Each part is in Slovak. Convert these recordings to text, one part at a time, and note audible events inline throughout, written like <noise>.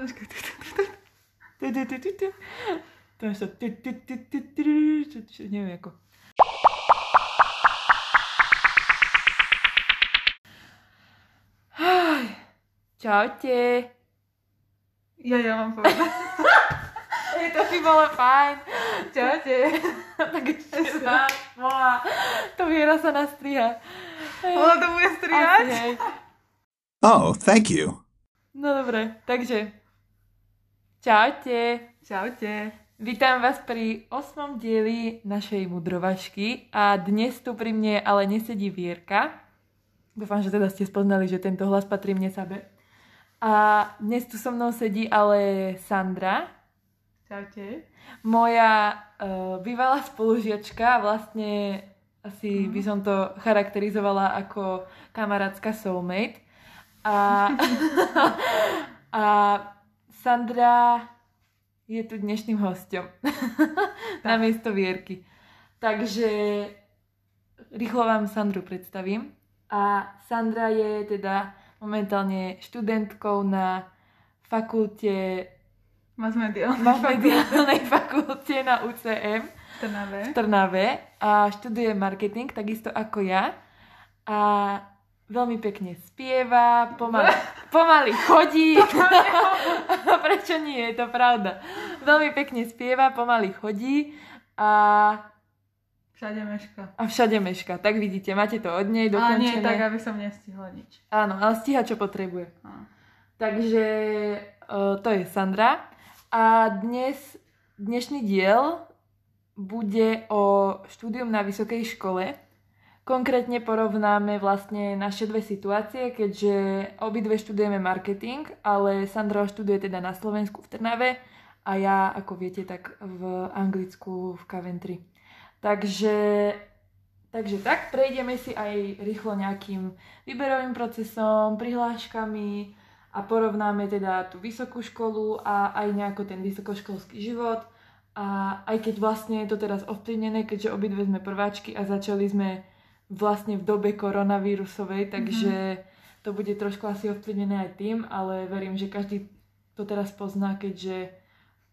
To je to... tu, tu, tu, tu, tu, tu, tu, Neviem ako. Čaute. Ja, ja mám povedať. <laughs> Hej, to by bolo fajn. Čaute. <laughs> tak ešte raz. Boha. To viera sa nastriha. Ono to bude Asi, strihať? hej. Oh, thank you. No dobre, takže. Čaute. Čaute. Vítam vás pri osmom dieli našej mudrovačky a dnes tu pri mne ale nesedí Vierka. Dúfam, že teda ste spoznali, že tento hlas patrí mne sabe. A dnes tu so mnou sedí ale Sandra, Čaute. moja uh, bývalá spolužiačka, vlastne asi by som to charakterizovala ako kamarátska soulmate. A, <laughs> a Sandra je tu dnešným hostom <laughs> na miesto Vierky. Takže rýchlo vám Sandru predstavím. A Sandra je teda momentálne študentkou na fakulte Mass media. na mediálnej fakulte na UCM Trnave. v Trnave a študuje marketing, takisto ako ja. A veľmi pekne spieva, pomaly, <laughs> pomaly chodí. <laughs> <laughs> Prečo nie? Je to pravda. Veľmi pekne spieva, pomaly chodí a, Všade meška. a všade meška. Tak vidíte, máte to od nej Ale nie dokončené. tak, aby som nestihla nič. Áno, ale stíha, čo potrebuje. No. Takže uh, to je Sandra. A dnes, dnešný diel bude o štúdium na vysokej škole. Konkrétne porovnáme vlastne naše dve situácie, keďže obidve študujeme marketing, ale Sandra študuje teda na Slovensku v Trnave a ja, ako viete, tak v Anglicku v Coventry. Takže, takže tak, prejdeme si aj rýchlo nejakým výberovým procesom, prihláškami, a porovnáme teda tú vysokú školu a aj nejako ten vysokoškolský život. A aj keď vlastne je to teraz ovplyvnené, keďže obidve sme prváčky a začali sme vlastne v dobe koronavírusovej, takže to bude trošku asi ovplyvnené aj tým, ale verím, že každý to teraz pozná, keďže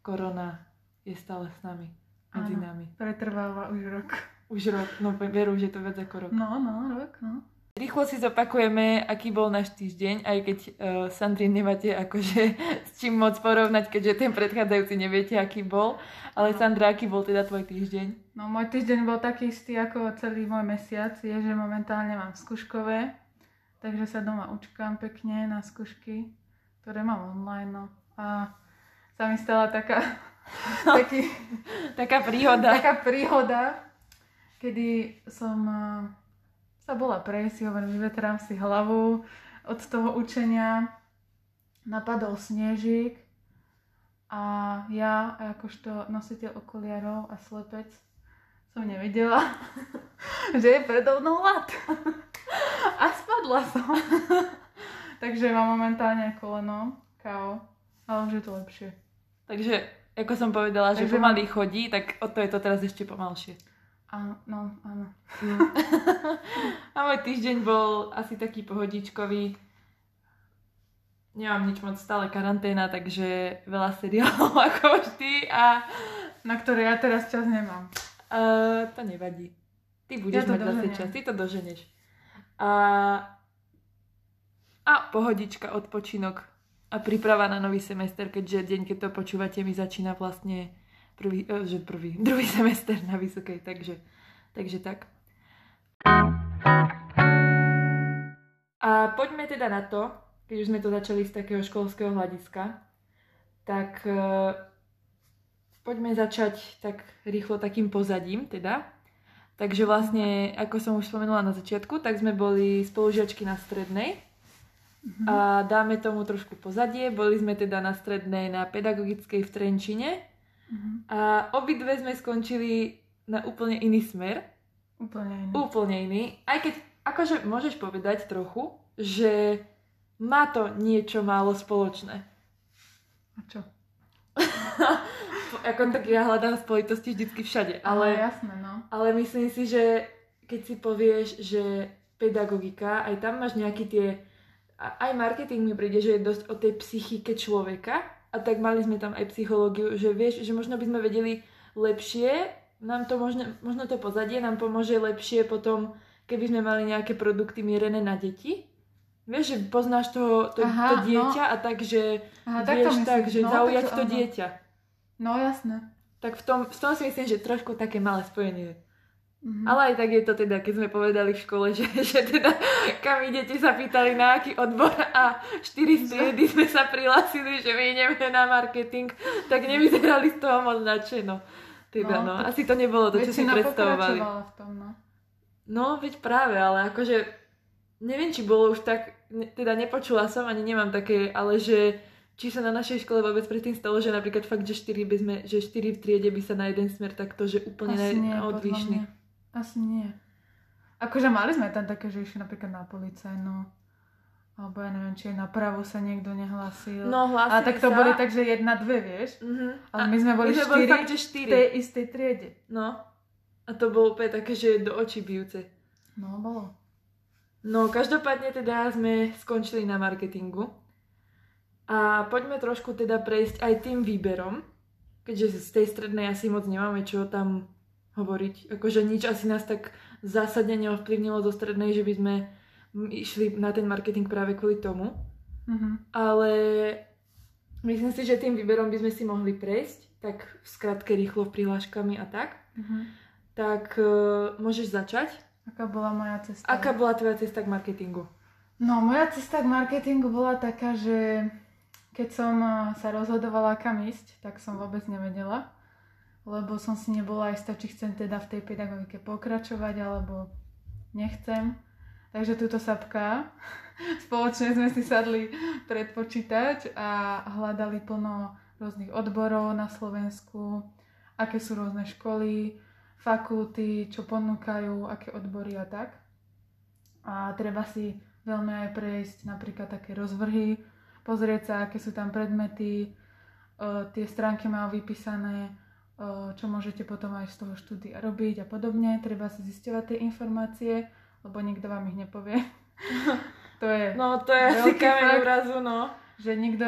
korona je stále s nami, medzi Áno. nami. Pretrváva už rok. Už rok, no veru, že to viac ako rok. No, no, rok, no. Rýchlo si zopakujeme, aký bol náš týždeň, aj keď uh, Sandri nemáte akože <laughs> s čím moc porovnať, keďže ten predchádzajúci neviete, aký bol. Ale No. Sandra, aký bol teda tvoj týždeň? No, môj týždeň bol taký istý ako celý môj mesiac, je, že momentálne mám skúškové, takže sa doma učkám pekne na skúšky, ktoré mám online, no. A sa mi stala taká, <laughs> taký, Taká príhoda. taká príhoda, kedy som eh, sa bola prejsť, hovorím, vyvetrám si hlavu od toho učenia, napadol snežík a ja, akožto nositeľ okuliarov a slepec, som nevidela, <laughs> že je predo mnou lat. <laughs> A spadla som. <laughs> Takže mám momentálne koleno, KO, ale už je to lepšie. Takže, ako som povedala, že Takže pomaly chodí, tak o to je to teraz ešte pomalšie. Áno, no, áno. <laughs> A môj týždeň bol asi taký pohodičkový. Nemám nič moc, stále karanténa, takže veľa seriálov <laughs> ako vždy a Na ktoré ja teraz čas nemám. Uh, to nevadí. Ty budeš Ja mať zase doženiem. čas, ty to doženeš. A, a pohodička, odpočinok a príprava na nový semester, keďže deň, keď to počúvate, mi začína vlastne prvý, eh, že prvý, <laughs> druhý semester na vysokej, takže, takže tak. A poďme teda na to, keď už sme to začali z takého školského hľadiska, tak eh, poďme začať tak rýchlo takým pozadím teda. Takže vlastne, ako som už spomenula na začiatku, tak sme boli spolužiačky na strednej a dáme tomu trošku pozadie. Boli sme teda na strednej na pedagogickej v Trenčine Mhm. a obidve sme skončili na úplne iný smer. Úplne iné. Úplne iný. Aj keď, akože môžeš povedať trochu, že má to niečo málo spoločné. A čo? <laughs> Ako tak ja hľadám spojitosti vždycky všade, Ale ale... jasné, no. Ale myslím si, že keď si povieš, že pedagogika, aj tam máš nejaký tie a- aj marketing mi príde, že je dosť o tej psychike človeka a tak mali sme tam aj psychológiu, že vieš, že možno by sme vedeli lepšie, nám to možno, možno to pozadie nám pomôže lepšie potom, keby sme mali nejaké produkty mierené na deti. Vieš, že poznáš to, to, Aha, to no. dieťa a tak, že Aha, tak to vieš myslíš. tak, že No, zaujať tak to to áno. dieťa. No jasné. Tak v tom, v tom si myslím, že trošku také malé spojenie. Mhm. Ale aj tak je to teda, keď sme povedali v škole, že, <laughs> že teda kam idete sa pýtali na aký odbor a 4 striedy sme sa prihlásili, že my ideme na marketing, tak nevyzerali z toho moc nadšeno. Teda no, No, no, asi to nebolo to, čo si predstavovali. v tom, no. No, veď práve, ale akože neviem, či bolo už tak, ne, teda nepočula som, ani nemám také, ale že či sa na našej škole vôbec predtým stalo, že napríklad fakt, že 4 by sme, že 4 v triede by sa na jeden smer takto, že úplne Asi nie, na, podľa odlišný. Asi nie. Akože mali sme tam také, že išli napríklad na policajnú, alebo ja neviem, či na právo sa niekto nehlásil. No, a hlásili tak to sa. boli tak, že jedna, dve, vieš? Mhm. Ale A my sme boli my sme boli štyri fakt, že v štyri. tej istej triede. No. A to bolo úplne také, že do očí bijúce. No, bolo. No, každopádne teda sme skončili na marketingu. A poďme trošku teda prejsť aj tým výberom, keďže z tej strednej asi moc nemáme čo tam hovoriť. Akože nič asi nás tak zásadne neovplyvnilo zo strednej, že by sme išli na ten marketing práve kvôli tomu. Mhm. Ale myslím si, že tým výberom by sme si mohli prejsť, tak v skratke rýchlo prihláškami a tak. Mhm. Tak uh, môžeš začať. Aká bola moja cesta? Aká bola tvoja cesta k marketingu? No, moja cesta k marketingu bola taká, že keď som eh, sa rozhodovala kam ísť, tak som vôbec nevedela, lebo som si nebola istá, či chcem teda v tej pedagogike pokračovať, alebo nechcem. Takže túto sapka, <laughs> spoločne sme si sadli pred počítač a hľadali plno rôznych odborov na Slovensku, aké sú rôzne školy, fakulty, čo ponúkajú, aké odbory a tak. A treba si veľmi aj prejsť napríklad také rozvrhy, pozrieť sa, aké sú tam predmety, e, tie stránky majú vypísané, čo môžete potom aj z toho štúdia robiť a podobne. Treba si zisťovať tie informácie, lebo nikto vám ich nepovie. <laughs> to je, No to je asi kameň úrazu, no. že nikto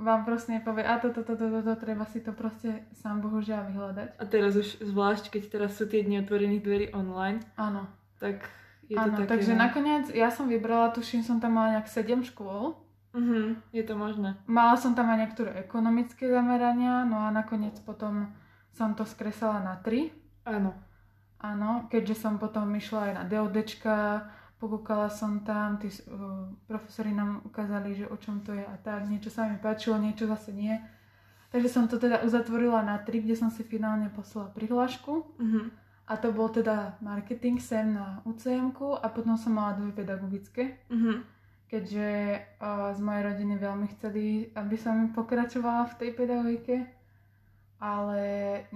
vám proste nepovie, a toto, toto, toto, toto, treba si to proste sám bohužiaľ vyhľadať. A teraz už zvlášť, keď teraz sú tie dni otvorených dverí online, Áno. tak je to Áno, také... takže no. nakoniec ja som vybrala, tuším, som tam mala nejak 7 škôl. Mhm, je to možné. Mala som tam aj niektoré ekonomické zamerania, no a nakoniec potom som to skresala na 3. Áno. Áno, keďže som potom išla aj na DODčka, pokúkala som tam, tí uh, profesori nám ukázali, že o čom to je a tak, niečo sa mi páčilo, niečo zase nie. Takže som to teda uzatvorila na 3, kde som si finálne poslala prihlášku. Mhm. A to bol teda marketing sem na ucm a potom som mala dve pedagogické, Mhm. keďže uh, z mojej rodiny veľmi chceli, aby som pokračovala v tej pedagogike. Ale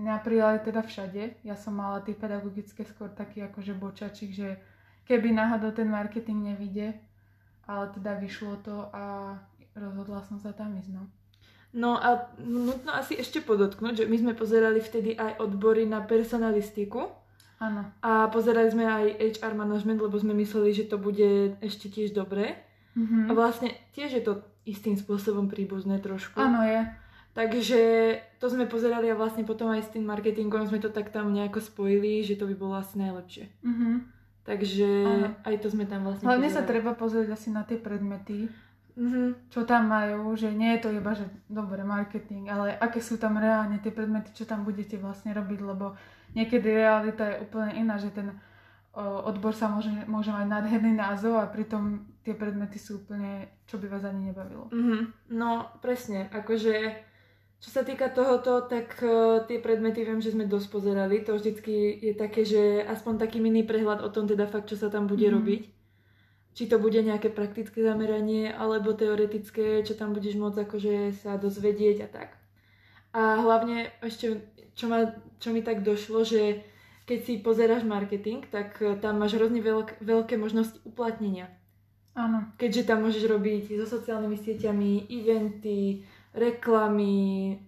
neprijali teda všade. Ja som mala tie pedagogické skôr taký akože bočačik, že keby náhodou ten marketing nevíde, ale teda vyšlo to a rozhodla som sa tam ísť. No. No a nutno asi ešte podotknúť, že my sme pozerali vtedy aj odbory na personalistiku Áno, a pozerali sme aj HR management, lebo sme mysleli, že to bude ešte tiež dobré. mhm. A vlastne tiež je to istým spôsobom príbuzné trošku. áno je. Takže to sme pozerali a vlastne potom aj s tým marketingom sme to tak tam nejako spojili, že to by bolo asi najlepšie. Mhm. Takže Áno. aj to sme tam vlastne Hlavne sa pozerali. treba pozrieť asi na tie predmety, Mhm. čo tam majú, že nie je to iba, že dobre marketing, ale aké sú tam reálne tie predmety, čo tam budete vlastne robiť, lebo niekedy realita je úplne iná, že ten odbor sa môže, môže mať nádherný názov a pritom tie predmety sú úplne, čo by vás ani nebavilo. Mhm. No, presne. Akože, čo sa týka tohoto, tak uh, tie predmety viem, že sme dosť pozerali. To vždycky je také, že aspoň taký mini prehľad o tom teda fakt, čo sa tam bude Mhm. robiť. Či to bude nejaké praktické zameranie, alebo teoretické, čo tam budeš môcť akože sa dozvedieť a tak. A hlavne ešte, čo, ma, čo mi tak došlo, že keď si pozeráš marketing, tak uh, tam máš hrozne veľk, veľké možnosti uplatnenia Áno, keďže tam môžeš robiť so sociálnymi sieťami, eventy, reklamy,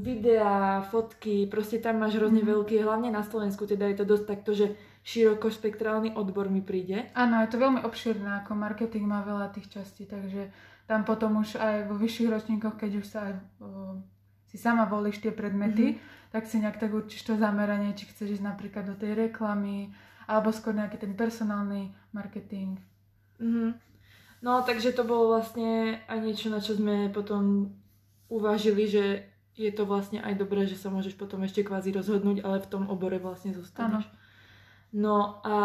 videá, fotky, proste tam máš hrozne Mhm. veľké, hlavne na Slovensku, teda je to dosť takto, že širokospektrálny odbor mi príde. Áno, je to veľmi obširné, ako marketing má veľa tých častí, takže tam potom už aj vo vyšších ročníkoch, keď už sa aj o, si sama volíš tie predmety, mm-hmm. tak si nejak tak určíš to zameranie, či chceš ísť napríklad do tej reklamy, alebo skôr nejaký ten personálny marketing. Mm-hmm. No, takže to bolo vlastne aj niečo, na čo sme potom uvážili, že je to vlastne aj dobré, že sa môžeš potom ešte kvázi rozhodnúť, ale v tom obore vlastne zostaneš. Áno. No a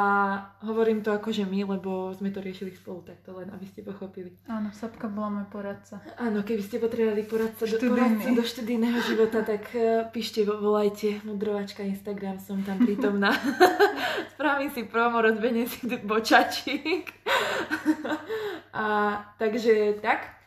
hovorím to akože my, lebo sme to riešili spolu takto, len aby ste pochopili. Áno, Sapka bola môj poradca. Áno, keby ste potrebovali poradca do, poradcu do študijného života, tak uh, píšte, volajte, mudrovačka Instagram, som tam prítomná. <laughs> Spravím si promo, rozbenem si bočačík. <laughs> a takže tak.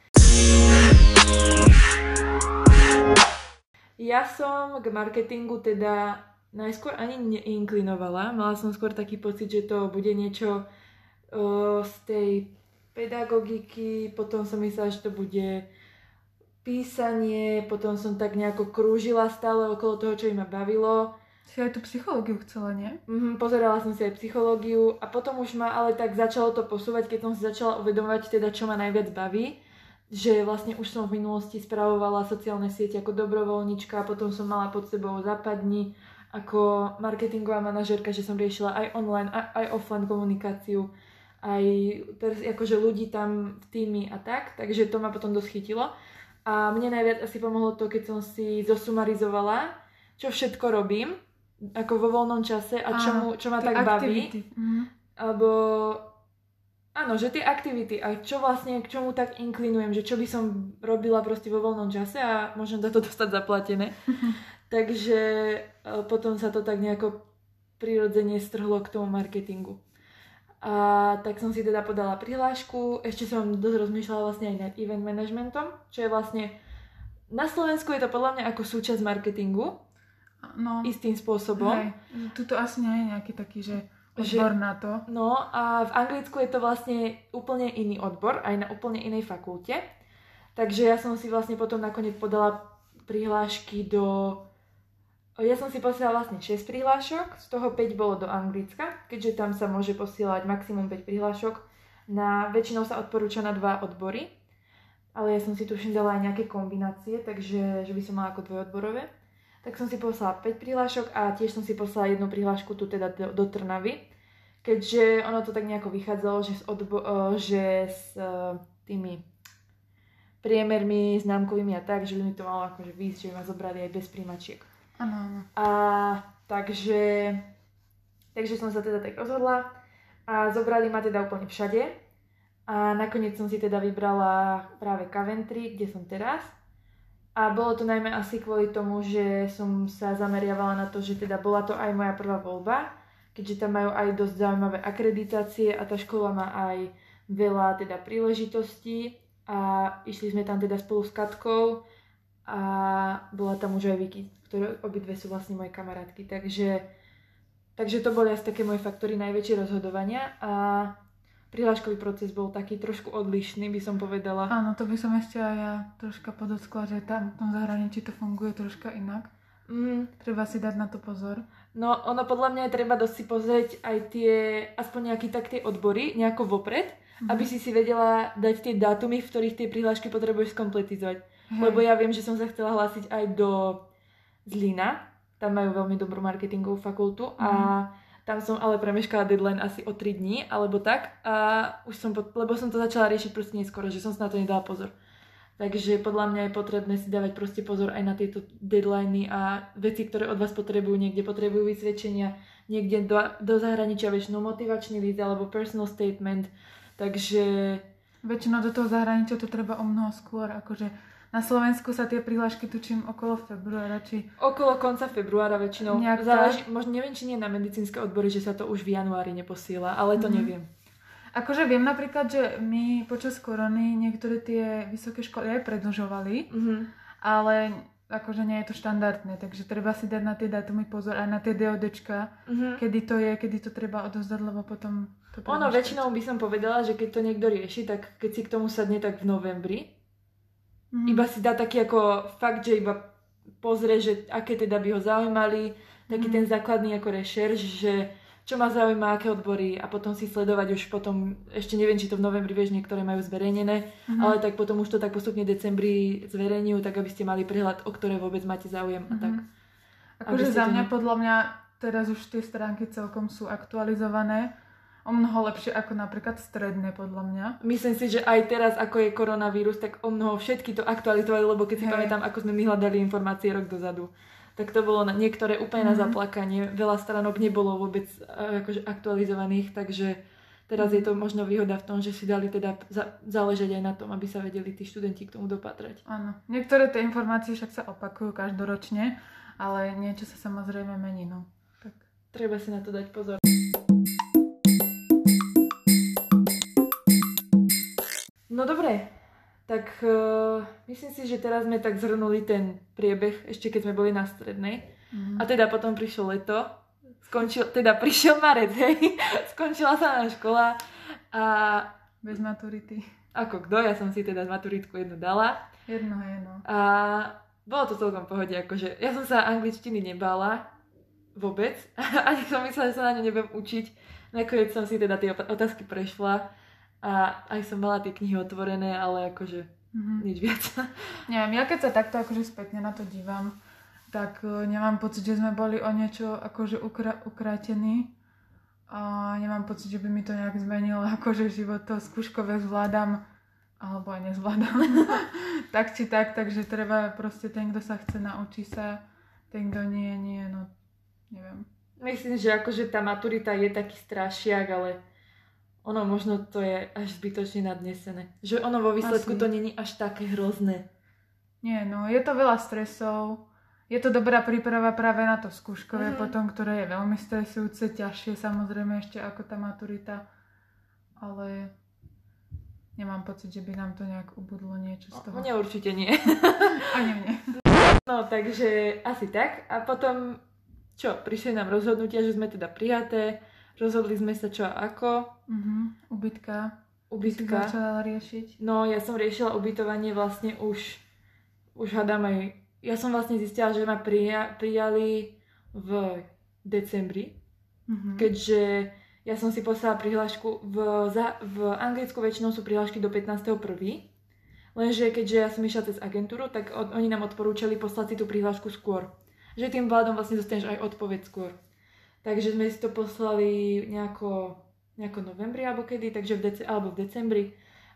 Ja som k marketingu teda najskôr ani neinklinovala. Mala som skôr taký pocit, že to bude niečo uh, z tej pedagogiky, potom som myslela, že to bude písanie, potom som tak nejako krúžila stále okolo toho, čo ma bavilo. Si aj tú psychológiu chcela, nie? Mm-hmm, pozerala som si aj psychológiu a potom už ma ale tak začalo to posúvať, keď som si začala uvedomovať teda, čo ma najviac baví že vlastne už som v minulosti spravovala sociálne siete ako dobrovoľnička, potom som mala pod sebou západni ako marketingová manažerka, že som riešila aj online, aj, aj offline komunikáciu, aj akože ľudí tam v týmy a tak, takže to ma potom dosť chytilo. A mne najviac asi pomohlo to, keď som si zosumarizovala, čo všetko robím, ako vo voľnom čase a čo, mu, čo ma tak aktivity. baví. Mm-hmm. Alebo áno, že tie aktivity, aj čo vlastne, k čomu tak inklinujem, že čo by som robila proste vo voľnom čase a môžem za to dostať zaplatené. <laughs> Takže e, potom sa to tak nejako prirodzene strhlo k tomu marketingu. A tak som si teda podala prihlášku, ešte som dosť rozmýšľala vlastne aj nad event managementom, čo je vlastne, na Slovensku je to podľa mňa ako súčasť marketingu, no, istým spôsobom. Hej, tuto asi nie je nejaký taký, že odbor že, na to. No a v Anglicku je to vlastne úplne iný odbor, aj na úplne inej fakulte. Takže ja som si vlastne potom nakoniec podala prihlášky do ja som si posielala vlastne 6 prihlášok, z toho 5 bolo do Anglicka, keďže tam sa môže posielať maximum 5 prihlášok. Na, väčšinou sa odporúča na dva odbory, ale ja som si tuším dala aj nejaké kombinácie, takže že by som mala ako dvojodborové. Tak som si poslala 5 prihlášok a tiež som si poslala jednu prihlášku tu teda do, do Trnavy, keďže ono to tak nejako vychádzalo, že s, odbo- že s uh, tými priemermi, známkovými a tak, že by mi to malo akože výjsť, že by ma zobrali aj bez príjmačiek. Áno. A takže, takže som sa teda tak rozhodla a zobrali ma teda úplne všade. A nakoniec som si teda vybrala práve Coventry, kde som teraz. A bolo to najmä asi kvôli tomu, že som sa zameriavala na to, že teda bola to aj moja prvá voľba, keďže tam majú aj dosť zaujímavé akreditácie a tá škola má aj veľa teda príležitostí a išli sme tam teda spolu s Katkou a bola tam už aj Vicky, ktoré obidve sú vlastne moje kamarátky. Takže, takže to boli asi také moje faktory najväčšie rozhodovania a prihláškový proces bol taký trošku odlišný, by som povedala. Áno, to by som ešte aj ja troška podotkla, že tam v tom zahraničí to funguje troška inak. Mm. Treba si dať na to pozor. No, ono podľa mňa je treba dosť si pozrieť aj tie, aspoň nejaký tak tie odbory, nejako vopred, mm. aby si si vedela dať tie dátumy, v ktorých tie prihlášky potrebuješ skompletizovať. Hej. Lebo ja viem, že som sa chcela hlásiť aj do Zlína. Tam majú veľmi dobrú marketingovú fakultu a mhm. Tam som ale premeškala deadline asi o 3 dní, alebo tak. A už som, lebo som to začala riešiť proste neskoro, že som sa na to nedala pozor. Takže podľa mňa je potrebné si dávať proste pozor aj na tieto deadliny a veci, ktoré od vás potrebujú. Niekde potrebujú vysvedčenia, niekde do, do zahraničia väčšinou motivačný list alebo personal statement. Takže... Väčšinou do toho zahraničia to treba o mnoho skôr, akože na Slovensku sa tie prihlášky tučím okolo februára, či... Okolo konca februára väčšinou. Nejak Záleží, možno neviem, či nie na medicínske odbory, že sa to už v januári neposiela, ale to mm-hmm. neviem. Akože viem napríklad, že my počas korony niektoré tie vysoké školy aj predlžovali, mm-hmm. ale akože nie je to štandardné, takže treba si dať na tie dátumy pozor aj na tie DODčka, mm-hmm. kedy to je, kedy to treba odozdať, lebo potom to Ono, väčšinou by som povedala, že keď to niekto rieši, tak keď si k tomu sadne tak v novembri, Mm. Iba si dá taký ako fakt, že iba pozrie, že aké teda by ho zaujímali, taký mm. ten základný ako rešerš, že čo ma zaujíma, aké odbory a potom si sledovať už potom, ešte neviem, či to v novembri, vieš, niektoré majú zverejnené, Mhm. ale tak potom už to tak postupne v decembri zverejňujú, tak aby ste mali prehľad, o ktoré vôbec máte záujem a Mhm. tak. Akože Aby ste za mňa, ne- podľa mňa, teraz už tie stránky celkom sú aktualizované. O mnoho lepšie ako napríklad stredné, podľa mňa. Myslím si, že aj teraz, ako je koronavírus, tak o mnoho všetky to aktualizovali, lebo keď si Hej. pamätám, ako sme my hľadali informácie rok dozadu, tak to bolo na, niektoré úplne na Mhm. zaplakanie. Veľa stránok nebolo vôbec eh, akože aktualizovaných, takže teraz je to možno výhoda v tom, že si dali teda za, záležať aj na tom, aby sa vedeli tí študenti k tomu dopatrať. Áno. Niektoré tie informácie však sa opakujú každoročne, ale niečo sa samozrejme mení, no. Tak. Treba si na to dať pozor. No dobre, tak uh, myslím si, že teraz sme tak zhrnuli ten priebeh, ešte keď sme boli na strednej. Mhm. A teda potom prišlo leto, skončil, teda prišiel marec, <laughs> hej, skončila sa na škola a Bez maturity. ako kto, ja som si teda maturitku jednu dala Jedno je, no. a bolo to celkom pohode, akože ja som sa angličtiny nebála vôbec, <laughs> ani som myslela, že sa na ňu nebudem učiť. Nakoniec som si teda tie otázky prešla a aj som mala tie knihy otvorené, ale akože Mhm. nič viac. <laughs> Neviem, ja keď sa takto akože spätne na to dívam, tak eh, nemám pocit, že sme boli o niečo akože ukra- ukrátení. A nemám pocit, že by mi to nejak zmenilo, <laughs> akože život to skúškové zvládam, alebo aj nezvládam. <laughs> tak či tak, takže treba proste ten, kto sa chce, naučí sa, ten, kto nie, nie, no neviem. Myslím, že akože tá maturita je taký strašiak, ale ono možno to je až zbytočne nadnesené. Že ono vo výsledku Asi. to není až také hrozné. Nie, no, je to veľa stresov. Je to dobrá príprava práve na to skúškové Mhm. potom, ktoré je veľmi stresujúce, ťažšie samozrejme ešte ako tá maturita. Ale nemám pocit, že by nám to nejak ubudlo niečo z toho. Mne určite nie. <laughs> Ani mne. <laughs> No, takže asi tak. A potom, čo, prišli nám rozhodnutia, že sme teda prijaté, rozhodli sme sa čo a ako, Mhm. Ubytka. Ubytka. začala riešiť. No, ja som riešila ubytovanie vlastne už, už hádam aj, ja som vlastne zistila, že ma prija, prijali v decembri, Mhm. keďže ja som si poslala prihlášku, v, za, v Anglicku väčšinou sú prihlášky do 15.1. Lenže keďže ja som išla cez agentúru, tak od, oni nám odporúčali poslať si tú prihlášku skôr. Že tým vládom vlastne dostaneš aj odpoveď skôr. Takže sme si to poslali nejako, nejako novembri alebo kedy, takže v dece- alebo v decembri.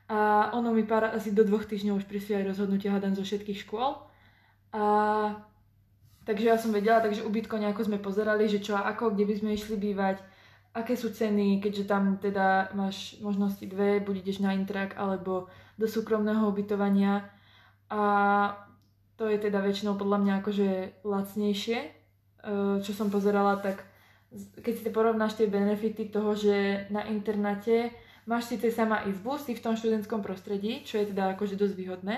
A ono mi pár, asi do dvoch týždňov už prišli aj hádam zo všetkých škôl. A takže ja som vedela, takže ubytko nejako sme pozerali, že čo a ako, kde by sme išli bývať, aké sú ceny, keďže tam teda máš možnosti dve, buď ideš na intrak alebo do súkromného ubytovania. A to je teda väčšinou podľa mňa akože lacnejšie. E, Čo som pozerala, tak keď si to porovnáš tie benefity toho, že na internáte máš síce sama izbu, si v tom študentskom prostredí, čo je teda akože dosť výhodné,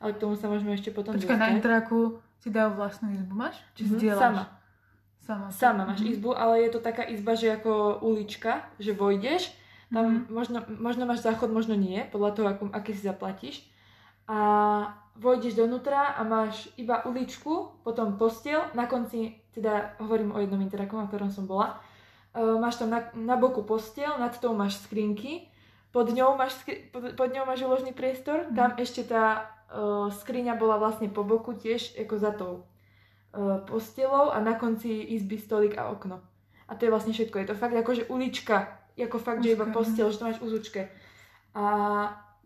ale k tomu sa môžeme ešte potom Počkaj, na intraku si dajú vlastnú izbu, máš? Či Mhm, zdieľaš? Sama. Sama. Sama máš Mhm. izbu, ale je to taká izba, že ako ulička, že vojdeš, tam Mhm. možno, možno máš záchod, možno nie, podľa toho, ako, aký si zaplatíš. A vojdeš donútra a máš iba uličku, potom postel, na konci, teda hovorím o jednom interaku, na ktorom som bola, uh, máš tam na, na boku postel, nad tou máš skrinky, pod ňou máš, skri- pod, pod ňou máš úložný priestor, Mhm. tam ešte tá uh, skriňa bola vlastne po boku tiež ako za tou uh, postelou a na konci izby stolik a okno. A to je vlastne všetko. Je to fakt akože ulička, ako fakt, že iba postel, že to máš úzučke. A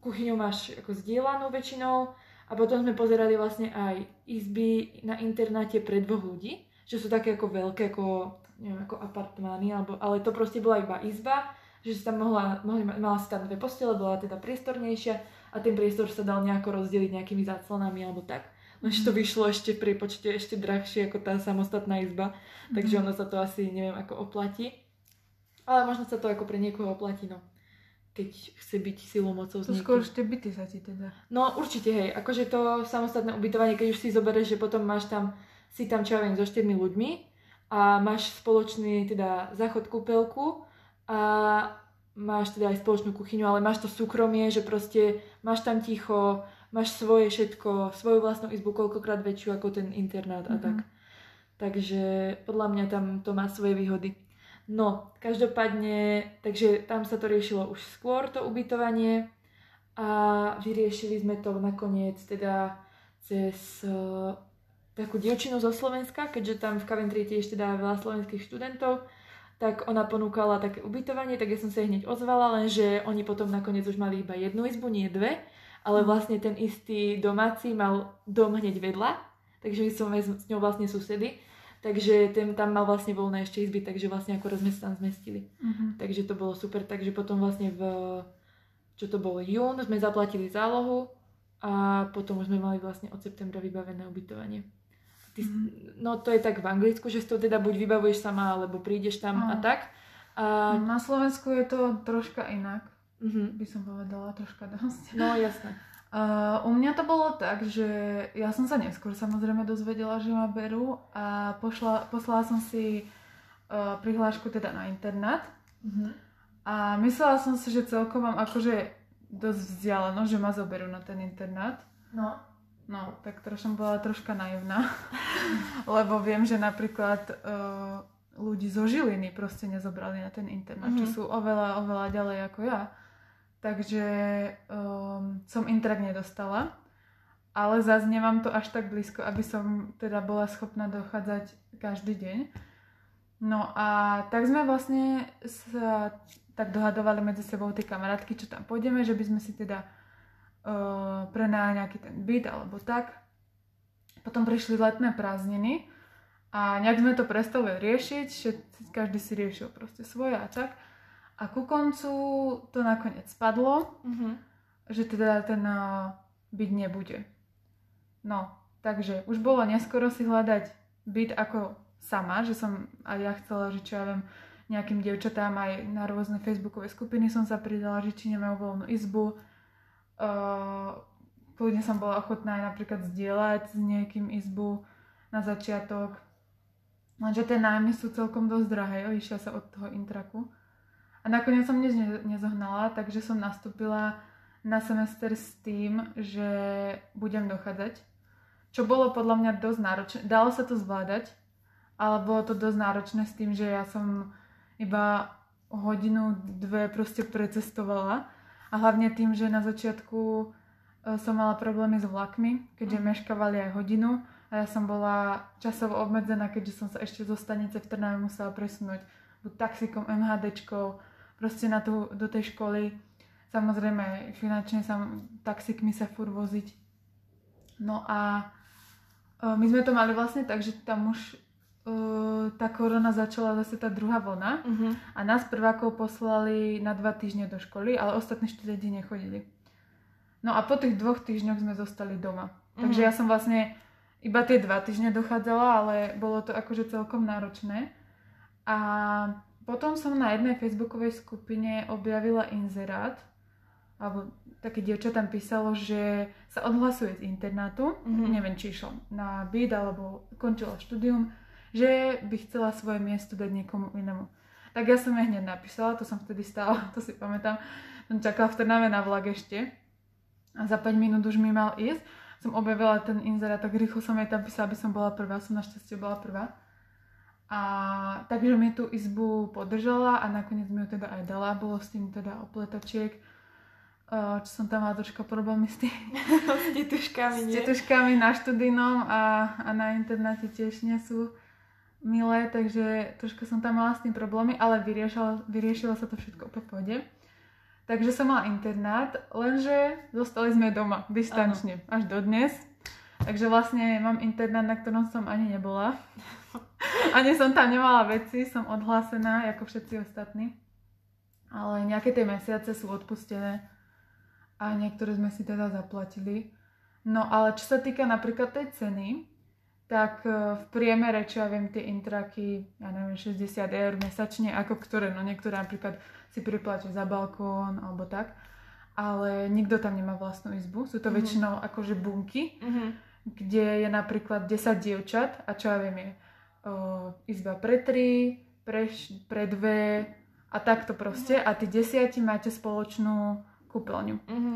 kuchyňu máš ako zdieľanú väčšinou a potom sme pozerali vlastne aj izby na internáte pre dvoch ľudí, že sú také ako veľké, ako, neviem, ako apartmány, alebo, ale to proste bola iba izba, že si tam mohla, mohli, mala si tam dve postele, bola teda priestornejšia a ten priestor sa dal nejako rozdeliť nejakými záclonami alebo tak. Lenže to vyšlo ešte v prepočte ešte drahšie ako tá samostatná izba, takže ono sa to asi neviem ako oplatí. Ale možno sa to ako pre niekoho oplatí, no. Keď chce byť silou mocou To skôr tie byty sa ti teda. No určite, hej. Akože to samostatné ubytovanie, keď už si zoberieš, že potom máš tam, si tam čo ja viem, so štyrmi ľuďmi a máš spoločný teda záchod kúpelku a máš teda aj spoločnú kuchyňu, ale máš to súkromie, že proste máš tam ticho, máš svoje všetko, svoju vlastnú izbu koľkokrát väčšiu ako ten internát a Mhm. tak. Takže podľa mňa tam to má svoje výhody. No, každopádne, takže tam sa to riešilo už skôr, to ubytovanie a vyriešili sme to nakoniec teda cez takú dievčinu zo Slovenska, keďže tam v Coventry tiež teda veľa slovenských študentov, tak ona ponúkala také ubytovanie, tak ja som sa jej hneď ozvala, lenže oni potom nakoniec už mali iba jednu izbu, nie dve, ale Mhm. vlastne ten istý domáci mal dom hneď vedľa, takže som aj s ňou vlastne susedy, takže ten tam mal vlastne voľné ešte izby, takže vlastne akorát sme sa tam zmestili. Mhm. Takže to bolo super, takže potom vlastne v, čo to bolo, jún sme zaplatili zálohu a potom už sme mali vlastne od septembra vybavené ubytovanie. Ty, Mhm. No to je tak v Anglicku, že si to teda buď vybavuješ sama, alebo prídeš tam a Áno. tak. A, Na Slovensku je to troška inak, mhm. by som povedala, troška dosť. No jasné. <laughs> Uh, u mňa to bolo tak, že ja som sa neskôr samozrejme dozvedela, že ma berú a pošla, poslala som si uh, prihlášku teda na internát Mhm. a myslela som si, že celkom mám akože dosť vzdialeno, že ma zoberú na ten internát. No. No, tak trošku som bola troška naivná, <laughs> lebo viem, že napríklad uh, ľudí zo Žiliny proste nezobrali na ten internát, Mhm. čo sú oveľa, oveľa ďalej ako ja. Takže um, som intrak nedostala, ale zase nemám to až tak blízko, aby som teda bola schopná dochádzať každý deň. No a tak sme vlastne sa tak dohadovali medzi sebou tie kamarátky, čo tam pôjdeme, že by sme si teda uh, prenajali nejaký ten byt alebo tak. Potom prišli letné prázdniny a nejak sme to prestali riešiť, že každý si riešil proste svoje a tak. A ku koncu to nakoniec spadlo, Mhm. že teda ten uh, byt nebude. No, takže už bolo neskoro si hľadať byt ako sama, že som aj ja chcela, že čo ja viem, nejakým dievčatám aj na rôzne facebookové skupiny som sa pridala, že či nemajú voľnú izbu. Uh, kľudne som bola ochotná aj napríklad zdieľať s niekým izbu na začiatok. Lenže tie nájmy sú celkom dosť drahé, líšia sa od toho intraku. A nakoniec som nič ne- nezohnala, takže som nastúpila na semester s tým, že budem dochádzať. Čo bolo podľa mňa dosť náročné. Dalo sa to zvládať, ale bolo to dosť náročné s tým, že ja som iba hodinu, dve proste precestovala. A hlavne tým, že na začiatku e, som mala problémy s vlakmi, keďže Mhm. meškávali aj hodinu a ja som bola časovo obmedzená, keďže som sa ešte zo stanice v Trnave musela presunúť buď taxikom, MHDčkou, proste na tú, do tej školy. Samozrejme, finančne sa taxikmi sa fur voziť. No a e, my sme to mali vlastne tak, že tam už tá korona začala zase tá druhá vlna Mhm. a nás prvákov poslali na dva týždne do školy, ale ostatní študenti nechodili. No a po tých dvoch týždňoch sme zostali doma. Takže Mhm. ja som vlastne iba tie dva týždne dochádzala, ale bolo to akože celkom náročné. A potom som na jednej facebookovej skupine objavila inzerát, alebo také dievča tam písalo, že sa odhlasuje z internátu, Mhm. neviem, či išlo na byt alebo končila štúdium, že by chcela svoje miesto dať niekomu inému. Tak ja som jej hneď napísala, to som vtedy stála, <laughs> to si pamätám, som čakala v Trnave na vlak ešte. A za 5 minút už mi mal ísť. Som objavila ten inzerát, tak rýchlo som jej tam písala, aby som bola prvá, som našťastie bola prvá. A takže mi tú izbu podržala a nakoniec mi ju teda aj dala, bolo s tým teda opletačiek, čo som tam mala troška problémy s tým, <laughs> S tituškami, s tetuškami na študijnom a, a na internáte tiež nie sú milé, takže troška som tam mala s tým problémy, ale vyriešila, vyriešila sa to všetko v pohode. Takže som mala internát, lenže zostali sme doma, distančne, až dodnes. Takže vlastne mám internát, na ktorom som ani nebola. <laughs> ani som tam nemala veci, som odhlásená, ako všetci ostatní. Ale nejaké tie mesiace sú odpustené a niektoré sme si teda zaplatili. No ale čo sa týka napríklad tej ceny, tak e, v priemere, čo ja viem, tie intraky, ja neviem, 60 eur mesačne, ako ktoré, no niektoré napríklad si priplatia za balkón alebo tak, ale nikto tam nemá vlastnú izbu, sú to Mhm. väčšinou akože bunky, Mhm. kde je napríklad 10 dievčat a čo ja viem je o, izba pre 3, pre, pre 2 a takto proste a tí desiati máte spoločnú kúpeľňu. Mhm.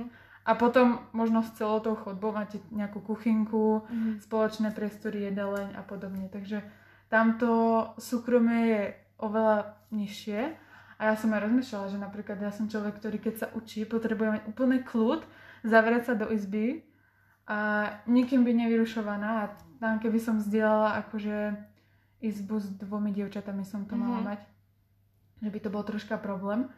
A potom možno s celou tou chodbou máte nejakú kuchynku, Mhm. spoločné priestory, jedaleň a podobne. Takže tamto súkromie je oveľa nižšie. A ja som aj rozmýšľala, že napríklad ja som človek, ktorý keď sa učí, potrebuje mať úplný kľud, zavrieť sa do izby a nikým by nevyrušovaná. A tam keby som vzdielala akože izbu s dvomi dievčatami som to mala Mhm. mať, že by to bol troška problém.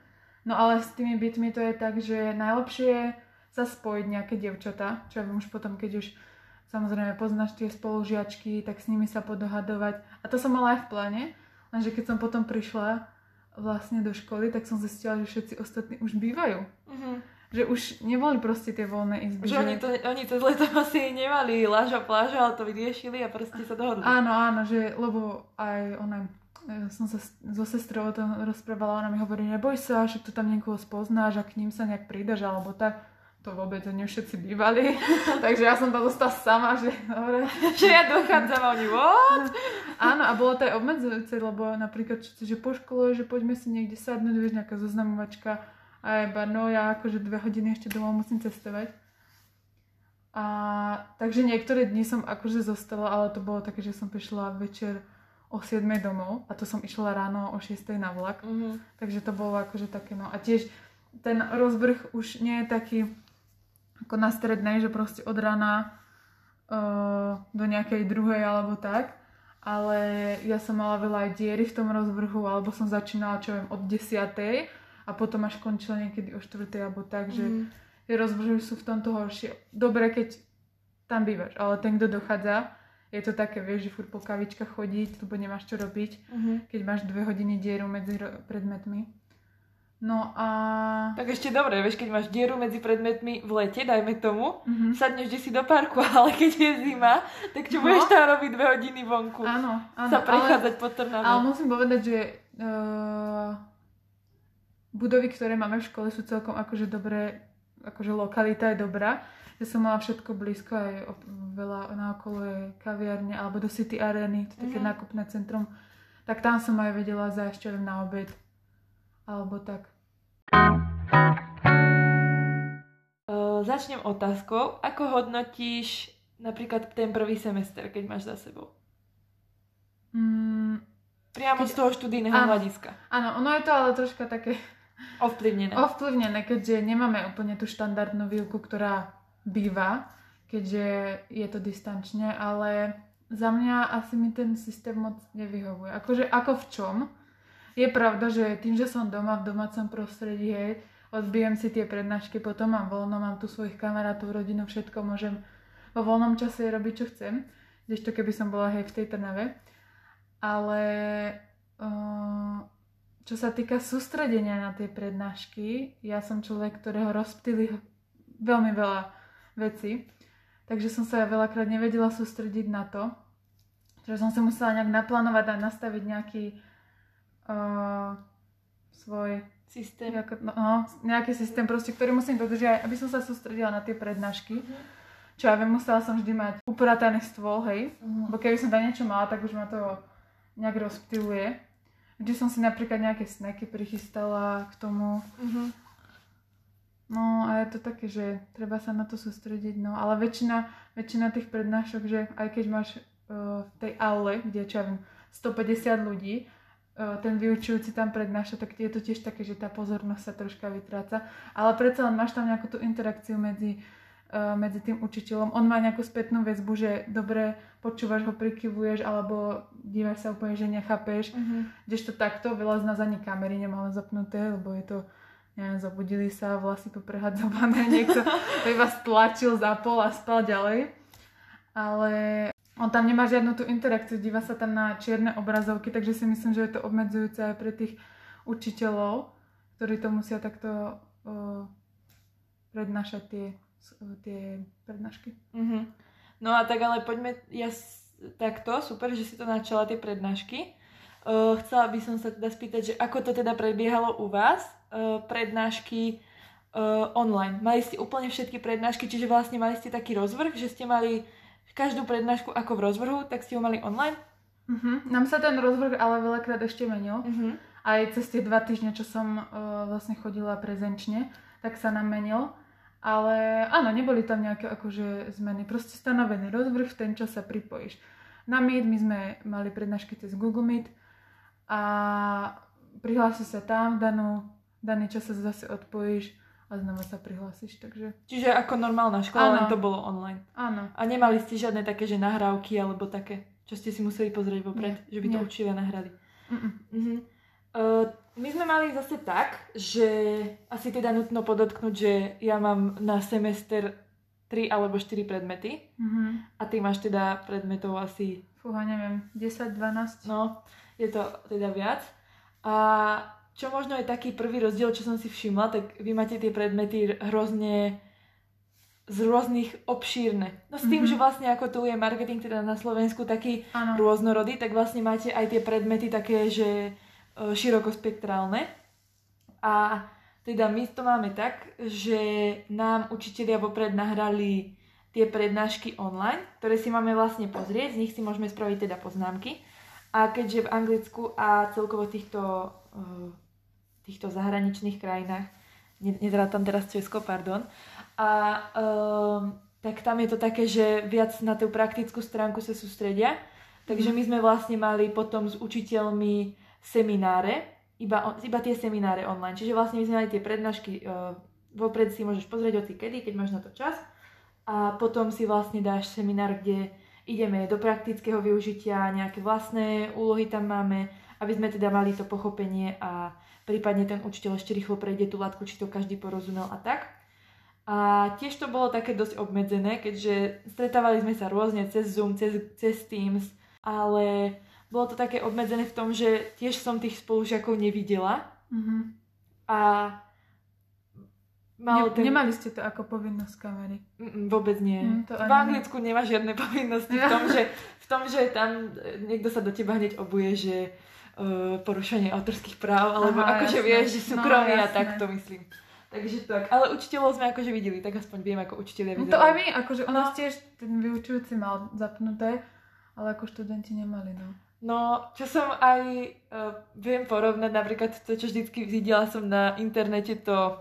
No ale s tými bytmi to je tak, že najlepšie je sa spojiť nejaké dievčatá, čo ja viem už potom, keď už samozrejme poznáš tie spolužiačky, tak s nimi sa podohadovať. A to som mala aj v pláne, lenže keď som potom prišla vlastne do školy, tak som zistila, že všetci ostatní už bývajú. Mhm. Že už neboli proste tie voľné izby. Že oni, to, oni cez leto asi nemali láža pláža, ale to vyriešili a proste sa dohodli. Áno, áno, že, lebo aj ona, e, som sa so sestrou o tom rozprávala, ona mi hovorí, neboj sa, že tu tam niekoho spoznáš a k ním sa nejak pridaš, alebo tak. To vôbec oni všetci bývali, <laughs> takže ja som tam zostala sama, že dobre. <laughs> že ja dochádzam a oni, what? Áno, a bolo to aj obmedzujúce, lebo napríklad, že, že po škole, že poďme si niekde sadnúť, vieš, nejaká zoznamovačka, a iba, no ja akože dve hodiny ešte domov musím cestovať. A takže niektoré dni som akože zostala, ale to bolo také, že som prišla večer o 7 domov a to som išla ráno o 6 na vlak. Mhm. Takže to bolo akože také, no. A tiež ten rozvrh už nie je taký ako na strednej, že proste od rána uh, do nejakej druhej alebo tak. Ale ja som mala veľa aj diery v tom rozvrhu, alebo som začínala, čo viem, od 10. a potom až končila niekedy o 4. alebo tak, že tie rozvrhy sú v tomto horšie. Dobre, keď tam bývaš, ale ten, kto dochádza, je to také, vieš, že furt po kavičkách chodiť, lebo nemáš čo robiť Mhm. keď máš dve hodiny dieru medzi ro- predmetmi. No a... Tak ešte dobre, vieš, keď máš dieru medzi predmetmi v lete, dajme tomu, Mhm. sadneš si do parku, <laughs> ale keď je zima, tak čo No. budeš tam robiť dve hodiny vonku? Áno, áno, sa ale, prechádzať po Trnave. ale musím povedať, že uh, budovy, ktoré máme v škole sú celkom akože dobré, akože lokalita je dobrá, že som mala všetko blízko, aj veľa naokolo je kaviarne, alebo do City Areny, to je také Mhm. nákupné centrum, tak tam som aj vedela zájsť na obed, alebo tak. Začnem otázkou. Ako hodnotíš napríklad ten prvý semester, keď máš za sebou? Mm, Priamo Keď- z toho študijného Áno. hľadiska. áno, ono je to ale troška také <laughs> Ovplyvnené. ovplyvnené, keďže nemáme úplne tú štandardnú výuku, ktorá býva, keďže je to distančne, ale za mňa asi mi ten systém moc nevyhovuje. Akože ako v čom? Je pravda, že tým, že som doma v domácom prostredí, hej, odbijem si tie prednášky, potom mám voľno, mám tu svojich kamarátov, rodinu, všetko môžem vo voľnom čase robiť, čo chcem. Kdežto keby som bola hej v tej Trnave. Ale čo sa týka sústredenia na tie prednášky, ja som človek, ktorého rozptýli veľmi veľa vecí, takže som sa veľakrát nevedela sústrediť na to, že som sa musela nejak naplánovať a nastaviť nejaký uh, svoj Systém. Ako, no, no, nejaký systém proste, ktorý musím dodržiavať, aby som sa sústredila na tie prednášky. Čo ja viem, musela som vždy mať uprataný stôl, hej. Bo keby som tam niečo mala, tak už ma to nejak rozptýluje. Vždy som si napríklad nejaké snacky prichystala k tomu. Mhm. No a je to také, že treba sa na to sústrediť, no. Ale väčšina, väčšina tých prednášok, že aj keď máš uh, v tej aule, kde čo ja viem, 150 ľudí, ten vyučujúci tam prednáša, tak je to tiež také, že tá pozornosť sa troška vytráca. Ale predsa len máš tam nejakú tú interakciu medzi, uh, medzi tým učiteľom. On má nejakú spätnú väzbu, že dobre počúvaš ho, prikyvuješ, alebo dívaš sa úplne, že nechápeš. Mhm. Kdežto takto veľa z nás ani kamery nemáme zapnuté, lebo je to, neviem, zabudili sa, vlasy poprehadzované, <laughs> niekto to iba stlačil, zapol a spal ďalej. Ale on tam nemá žiadnu tú interakciu, díva sa tam na čierne obrazovky, takže si myslím, že je to obmedzujúce aj pre tých učiteľov, ktorí to musia takto o, prednášať tie, tie prednášky. Mhm. No a tak ale poďme, ja takto, super, že si to načala tie prednášky. Uh, chcela by som sa teda spýtať, že ako to teda prebiehalo u vás, uh, prednášky uh, online. Mali ste úplne všetky prednášky, čiže vlastne mali ste taký rozvrh, že ste mali každú prednášku ako v rozvrhu, tak ste ho mali online? Uh-huh. Nám sa ten rozvrh ale veľakrát ešte menil. Mhm. aj cez tie dva týždne, čo som uh, vlastne chodila prezenčne, tak sa nám menil. Ale áno, neboli tam nejaké akože zmeny. Proste stanovený rozvrh, v ten čas sa pripojíš. Na Meet my sme mali prednášky cez Google Meet a prihlási sa tam, danú, daný čas sa zase odpojíš a znova sa prihlásiš, takže... Čiže ako normálna škola, Áno. len to bolo online. Áno. A nemali ste žiadne také, že nahrávky alebo také, čo ste si museli pozrieť vopred, Nie, že by to nie. učiteľia nahrali. Uh, my sme mali zase tak, že asi teda nutno podotknúť, že ja mám na semester 3 alebo 4 predmety Mhm. a ty máš teda predmetov asi, Fúha, neviem, 10, 12? no, je to teda viac. A čo možno je taký prvý rozdiel, čo som si všimla, tak vy máte tie predmety hrozne z rôznych obšírne. No s tým, Mhm. že vlastne ako tu je marketing teda na Slovensku taký Áno. rôznorodý, tak vlastne máte aj tie predmety také, že e, širokospektrálne. A teda my to máme tak, že nám učitelia vopred nahrali tie prednášky online, ktoré si máme vlastne pozrieť, z nich si môžeme spraviť teda poznámky. A keďže v Anglicku a celkovo týchto, týchto zahraničných krajinách, ne- nezrátam teraz Česko, pardon, a um, tak tam je to také, že viac na tú praktickú stránku sa sústredia. Takže my sme vlastne mali potom s učiteľmi semináre, iba, iba tie semináre online. Čiže vlastne my sme mali tie prednášky, uh, vopred si môžeš pozrieť hoci kedy, keď máš na to čas. A potom si vlastne dáš seminár, kde ideme do praktického využitia, nejaké vlastné úlohy tam máme, aby sme teda mali to pochopenie a prípadne ten učiteľ ešte rýchlo prejde tú latku, či to každý porozumel a tak. A tiež to bolo také dosť obmedzené, keďže stretávali sme sa rôzne cez Zoom, cez, cez Teams, ale bolo to také obmedzené v tom, že tiež som tých spolužiakov nevidela Mhm. a malo Ne, ten... Nemali ste to ako povinnosť kamery. Mm, Vôbec nie. Mm, to v. Anglicku nemá žiadne povinnosti v <laughs> tom, že, v tom, že tam niekto sa do teba hneď obuje, že uh, porušenie autorských práv, alebo Aha, akože jasné. vieš, že súkromie No, a tak to myslím. Takže tak, ale učiteľov sme akože videli, tak aspoň viem, ako učiteľia No vyzerajú. to aj my, akože u nás No. tiež ten vyučujúci mal zapnuté, ale ako študenti nemali, no. No, čo som aj uh, viem porovnať, napríklad to, čo vždycky videla som na internete, to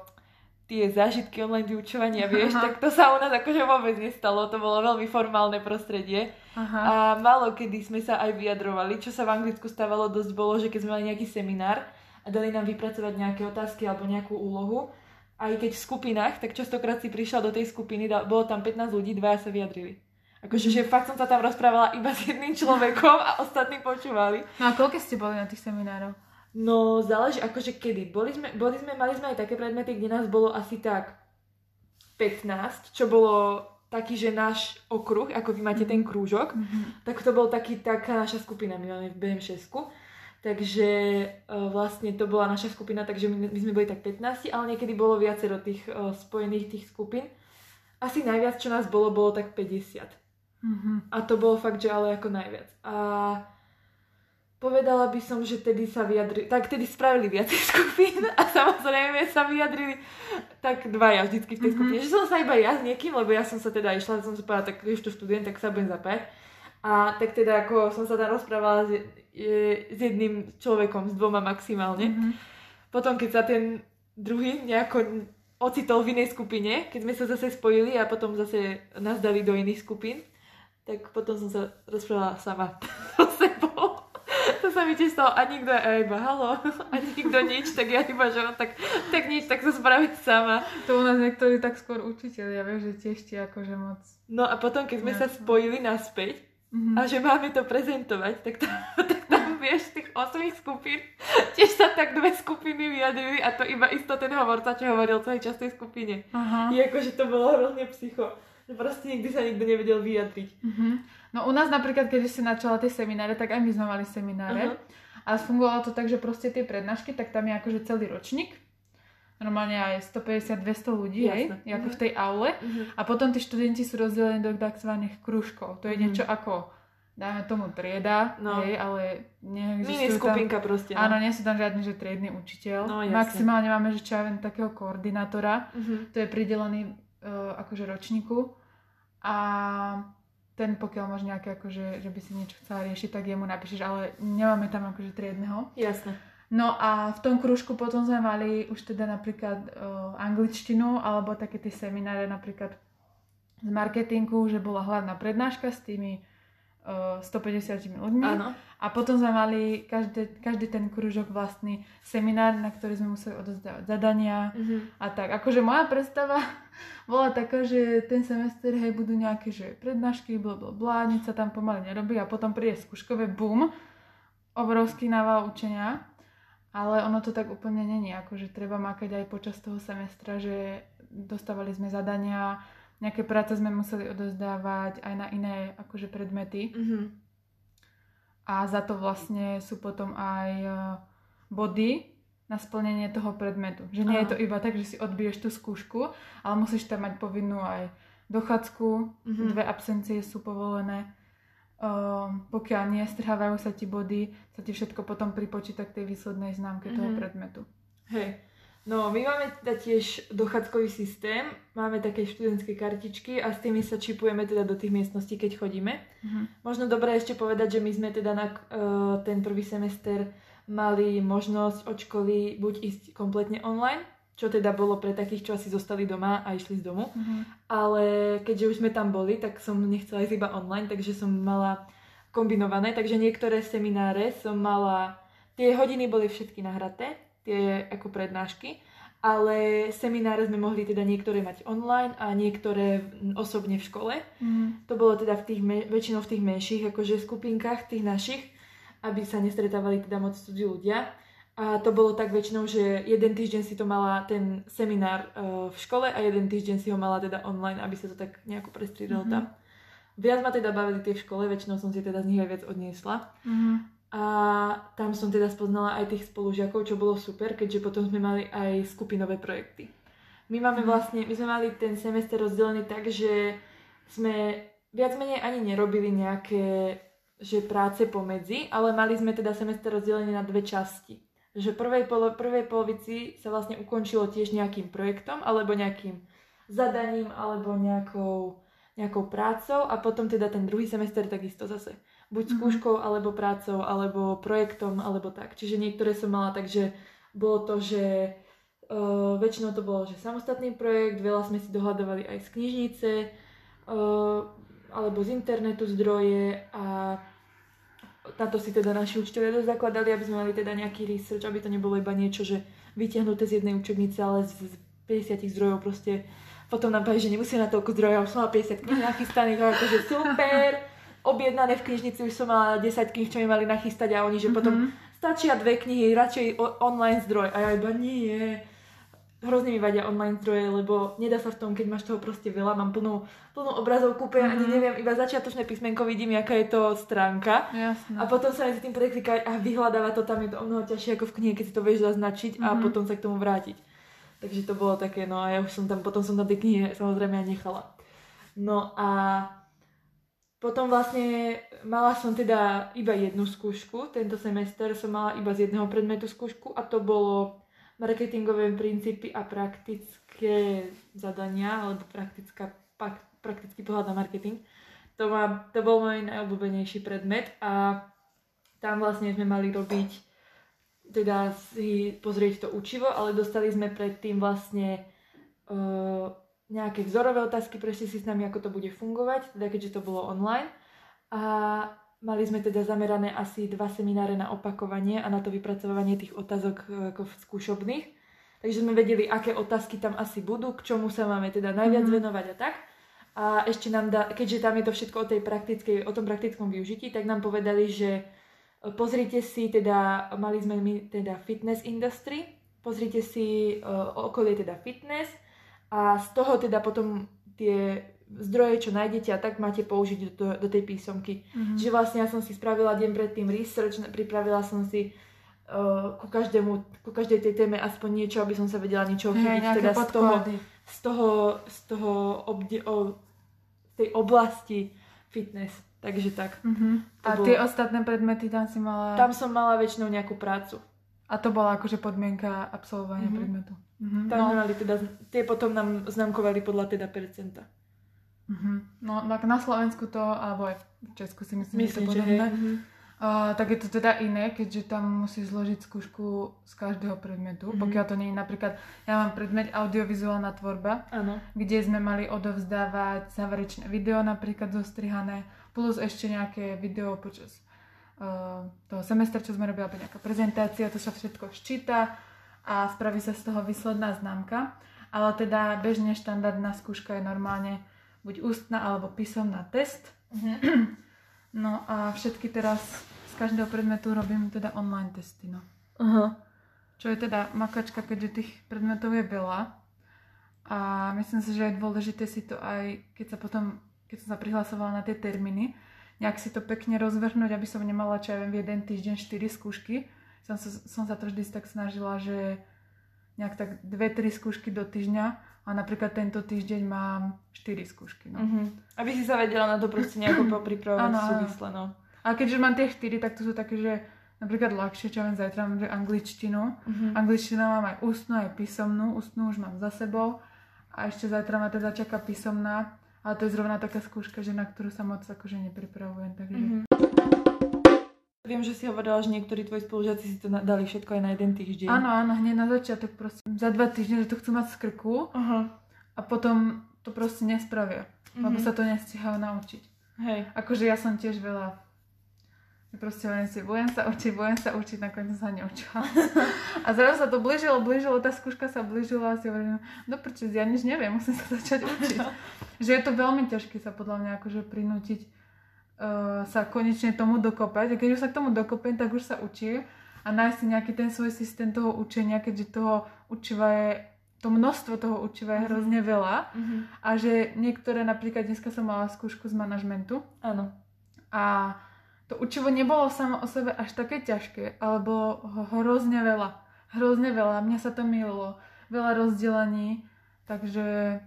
tie zážitky online vyučovania, vieš, Aha. tak to sa u nás akože vôbec nestalo, to bolo veľmi formálne prostredie. Aha. A málo kedy sme sa aj vyjadrovali, čo sa v Anglicku stávalo dosť bolo, že keď sme mali nejaký seminár a dali nám vypracovať nejaké otázky alebo nejakú úlohu, aj keď v skupinách, tak častokrát si prišla do tej skupiny, bolo tam 15 ľudí, dvaja sa vyjadrili. Akože, že fakt som sa tam rozprávala iba s jedným človekom a ostatní počúvali. No a koľko ste boli na tých seminároch? No, záleží akože kedy. Boli sme, boli sme, mali sme aj také predmety, kde nás bolo asi tak 15, čo bolo taký, že náš okruh, ako vy máte ten krúžok, Mhm. tak to bol taký, taká naša skupina, my máme v BM6. Takže e, vlastne to bola naša skupina, takže my, my sme boli tak 15, ale niekedy bolo viacero tých e, spojených tých skupín. Asi najviac, čo nás bolo, bolo tak 50. Mhm. A to bolo fakt, že ale ako najviac. A povedala by som, že tedy sa vyjadrili, tak tedy spravili viacej <laughs> skupín a samozrejme sa vyjadrili tak dvaja vždycky v tej skupine. Že som sa iba ja s niekým, lebo ja som sa teda išla, som sa povedala, tak to študujem, tak sa budem zapájať. A tak teda ako som sa tam rozprávala s, je- s jedným človekom, s dvoma maximálne. Mhm. Potom keď sa ten druhý nejako ocitol v inej skupine, keď sme sa zase spojili a potom zase nás dali do iných skupín, tak potom som sa rozprávala sama <laughs> so sebou. To sa mi tiež stalo a nikto, a iba halo, a nikto nič, tak ja iba, že no, tak, tak nič, tak sa spraviť sama. To u nás niektorí tak skôr učiteľi, ja viem, že tiež ti akože moc. No a potom, keď sme sa Jasné. spojili naspäť Mhm. a že máme to prezentovať, tak tam, <laughs> tak tam vieš, tých osmých skupín, tiež sa tak dve skupiny vyjadrili a to iba isto ten hovorca, čo hovoril celý čas tej skupine. Aha. I akože to bolo hrozne psycho. Že proste nikdy sa nikto nevedel vyjadriť. Mhm. No u nás napríklad, keď si načala tie semináre, tak aj my sme mali semináre. Aha. A fungovalo to tak, že proste tie prednášky, tak tam je akože celý ročník. Normálne aj 150-200 ľudí, hej, Jasné. je ako Mhm. v tej aule. Mhm. A potom tí študenti sú rozdelení do tzv. krúžkov. To je Mhm. niečo ako, dáme tomu trieda, No. hej, ale Mini neexistujú tam... skupinka proste. Áno, nie sú tam žiadny, že triedny učiteľ. No, jasne. Maximálne máme, že čo ja viem, takého koordinátora. Mhm. To je pridelený uh, akože ročníku. A ten, pokiaľ máš nejaké, akože, že by si niečo chcela riešiť, tak jemu napíšeš, ale nemáme tam akože triedneho. Jasné. No a v tom krúžku potom sme mali už teda napríklad uh, angličtinu alebo také tie semináre napríklad z marketingu, že bola hlavná prednáška s tými 150 ľuďmi. Áno. A potom sme mali každý, každý ten kružok vlastný seminár, na ktorý sme museli odozdávať zadania Mhm. a tak. Akože moja predstava <laughs> bola taká, že ten semester, hej, budú nejaké, že prednášky, bla bla bla, nič sa tam pomaly nerobí a potom príde skúškové boom, obrovský nával učenia, ale ono to tak úplne není, akože treba makať aj počas toho semestra, že dostávali sme zadania, nejaké práce sme museli odozdávať aj na iné akože predmety Mhm. a za to vlastne sú potom aj e, body na splnenie toho predmetu. Že nie je Áno. to iba tak, že si odbiješ tú skúšku, ale musíš tam mať povinnú aj dochádzku, Mhm. dve absencie sú povolené. Um, pokiaľ nie, strhávajú sa ti body, sa ti všetko potom pripočíta k tej výslednej známke toho Mhm. predmetu. Hej. No, my máme teda tiež dochádzkový systém, máme také študentské kartičky a s tými sa čipujeme teda do tých miestností, keď chodíme. Mhm. Možno dobré ešte povedať, že my sme teda na uh, ten prvý semester mali možnosť od školy buď ísť kompletne online, čo teda bolo pre takých, čo asi zostali doma a išli z domu, Mhm. ale keďže už sme tam boli, tak som nechcela ísť iba online, takže som mala kombinované, takže niektoré semináre som mala, tie hodiny boli všetky nahraté, tie ako prednášky, ale semináre sme mohli teda niektoré mať online a niektoré mm, osobne v škole. Mhm. To bolo teda v tých, väčšinou v tých menších akože skupinkách, tých našich, aby sa nestretávali teda moc cudzí ľudia. A to bolo tak väčšinou, že jeden týždeň si to mala ten seminár uh, v škole a jeden týždeň si ho mala teda online, aby sa to tak nejako prestriedalo Mhm. tam. Viac ma teda bavili tie v škole, väčšinou som si teda z nich aj viac odniesla. Mhm. A tam som teda spoznala aj tých spolužiakov, čo bolo super, keďže potom sme mali aj skupinové projekty. My máme Mhm. vlastne, my sme mali ten semester rozdelený tak, že sme viac menej ani nerobili nejaké že práce pomedzi, ale mali sme teda semester rozdelený na dve časti. Že prvej, polo, prvej polovici sa vlastne ukončilo tiež nejakým projektom alebo nejakým zadaním alebo nejakou, nejakou prácou a potom teda ten druhý semester takisto zase. Buď Mhm. skúškou, alebo prácou, alebo projektom, alebo tak. Čiže niektoré som mala tak, že bolo to, že uh, väčšinou to bolo, že samostatný projekt, veľa sme si dohľadovali aj z knižnice, uh, alebo z internetu zdroje a na to si teda naši učiteľe zakladali, aby sme mali teda nejaký research, aby to nebolo iba niečo, že vyťahnuté z jednej učebnice, ale z, z 50 zdrojov proste. Potom nám povedali, že nemusíme na toľko zdrojov, som mala 50 kníh nachystaných, akože super, objednané v knižnici, už som mala 10 kníh, čo mi mali nachystať a oni, že potom Mhm. stačia dve knihy, radšej o- online zdroj. A ja iba nie. Hrozne mi vadia online zdroje, lebo nedá sa v tom, keď máš toho proste veľa, mám plnú, plnú obrazovku, úplne ani Mhm. neviem, iba začiatočné písmenko vidím, aká je to stránka. Jasné. A potom sa medzi tým preklikať a vyhľadávať to, tam je to o mnoho ťažšie ako v knihe, keď si to vieš zaznačiť a Mhm. potom sa k tomu vrátiť. Takže to bolo také, no a ja už som tam, potom som tam tie knihy samozrejme aj nechala. No a potom vlastne mala som teda iba jednu skúšku, tento semester som mala iba z jedného predmetu skúšku a to bolo marketingové princípy a praktické zadania, alebo praktická, praktický pohľad na marketing. To, ma, to bol môj najobľúbenejší predmet a tam vlastne sme mali robiť teda si pozrieť to učivo, ale dostali sme predtým vlastne uh, nejaké vzorové otázky, prešli si s nami, ako to bude fungovať, teda keďže to bolo online. A mali sme teda zamerané asi dva semináre na opakovanie a na to vypracovanie tých otázok e, ako v skúšobných. Takže sme vedeli, aké otázky tam asi budú, k čomu sa máme teda najviac Mhm. venovať a tak. A ešte nám dá, keďže tam je to všetko o, tej praktickej, o tom praktickom využití, tak nám povedali, že pozrite si, teda mali sme my teda fitness industry, pozrite si uh, okolie teda fitness a z toho teda potom tie zdroje, čo nájdete a tak máte použiť do, do tej písomky. Mhm. Čiže vlastne ja som si spravila deň predtým research, pripravila som si uh, ku, každému, ku každej tej téme aspoň niečo, aby som sa vedela niečo chytiť nejaké teda z toho, z toho, z toho obde, o, tej oblasti fitness. Takže tak. To A bolo- tie ostatné predmety tam si mala... Tam som mala väčšinou nejakú prácu. A to bola akože podmienka absolvovania Mhm. predmetu. Mhm. Tam No, teda, tie potom nám známkovali podľa teda percenta. mhm. no tak na Slovensku to, alebo aj v Česku si myslím, Myslím, že to podobné. Mhm. Uh, tak je to teda iné, keďže tam musíš zložiť skúšku z každého predmetu. Mhm. Pokiaľ to nie je napríklad, ja mám predmet audiovizuálna tvorba, Áno. kde sme mali odovzdávať záverečné video napríklad zostrihané, plus ešte nejaké video počas uh, toho semestra, čo sme robili, nejaká prezentácia, to sa všetko ščíta a spraví sa z toho výsledná známka. Ale teda bežne štandardná skúška je normálne buď ústna alebo písomná test. No a všetky teraz z každého predmetu robím teda online testy. No. Aha. Čo je teda makačka, keďže tých predmetov je veľa. A myslím si, že je dôležité si to aj, keď sa potom, keď som sa prihlasovala na tie termíny, nejak si to pekne rozvrhnúť, aby som nemala, čo ja viem, v jeden týždeň 4 skúšky. Som som sa to vždy tak snažila, že nejak tak 2-3 skúšky do týždňa a napríklad tento týždeň mám 4 skúšky. No. Mhm. Aby si sa vedela na to proste nejako <clears throat> popripravovať súvisle, no. A keďže mám tie 4, tak to sú také, že napríklad ľahšie, čo viem, zajtra mám angličtinu. Mhm. Angličtina mám aj ústnu, aj písomnú. Ústnu už mám za sebou. A ešte zajtra ma teda čaká písomná. Ale to je zrovna taká skúška, že na ktorú sa moc akože nepripravujem. Takže... Mhm. Viem, že si hovorila, že niektorí tvoji spolužiaci si to dali všetko aj na jeden týždeň. Áno, áno, hneď na začiatok proste. Za dva týždne, to chcú mať z krku Aha. a potom to proste nespravia. Lebo Mhm. sa to nestihajú naučiť. Hej. Akože ja som tiež veľa proste len si budem sa učiť, budem sa učiť, nakoniec sa neučila. <laughs> A zrazu sa to blížilo, blížilo, tá skúška sa blížila a si hovorím, no prečo, ja nič neviem, musím sa začať učiť. <laughs> že je to veľmi ťažké sa podľa mňa akože prinútiť sa konečne tomu dokopať. A keď už sa k tomu dokopem, tak už sa učím a nájsť si nejaký ten svoj systém toho učenia, keďže toho učiva je to množstvo toho učiva je hrozne veľa Mhm. a že niektoré, napríklad dneska som mala skúšku z manažmentu Áno. a to učivo nebolo samo o sebe až také ťažké, ale ho hrozne veľa. Hrozne veľa. Mňa sa to mililo. Veľa rozdelení, takže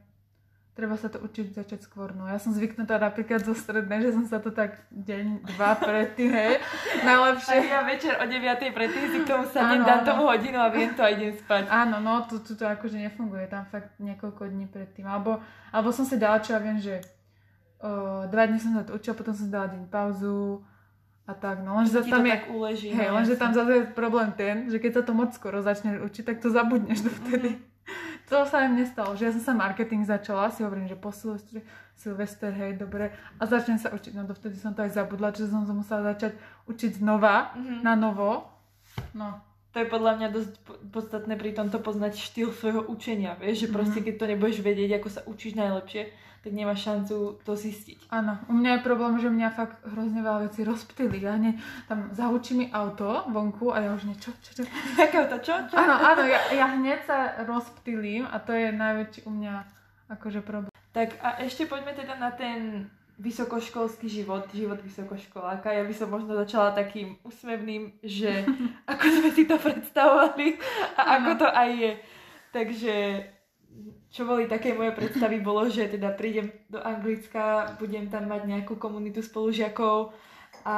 treba sa to učiť začať skôr. No, ja som zvyknutá napríklad zo strednej, že som sa to tak deň, dva predtým, hej, A <laughs> najlepšie. ja večer o 9. predtým si k tomu sadnem, dám tomu hodinu a viem to a idem spať. Áno, no, tu, tu to akože nefunguje, tam fakt niekoľko dní predtým. Alebo, alebo som si dala, čo ja viem, že o, dva dní som sa to učila, potom som dala deň pauzu a tak, no, lenže tam to je, uleží. hej, no, lenže tam zase je problém ten, že keď sa to moc skoro začneš učiť, tak to zabudneš dovtedy. To sa im nestalo, že ja som sa marketing začala, si hovorím, že po Silvestri, Silvester, hej, dobre, a začnem sa učiť, no dovtedy som to aj zabudla, že som sa musela začať učiť znova, Mhm. na novo, no, To je podľa mňa dosť po- podstatné pri tomto poznať štýl svojho učenia, vieš, že proste Mhm. keď to nebudeš vedieť, ako sa učíš najlepšie, tak nemáš šancu to zistiť. Áno, u mňa je problém, že mňa fakt hrozne veľa vecí rozptýli. Ja hneď tam zahučí mi auto vonku a ja už niečo, čo, čo. Takého to čo? čo? Áno, áno, ja, ja hneď sa rozptýlim a to je najväčší u mňa akože problém. Tak a ešte poďme teda na ten vysokoškolský život, život vysokoškoláka. Ja by som možno začala takým úsmevným, že <laughs> ako sme si to predstavovali a ako to aj je. Takže čo boli také moje predstavy bolo, že teda prídem do Anglicka, budem tam mať nejakú komunitu spolužiakov a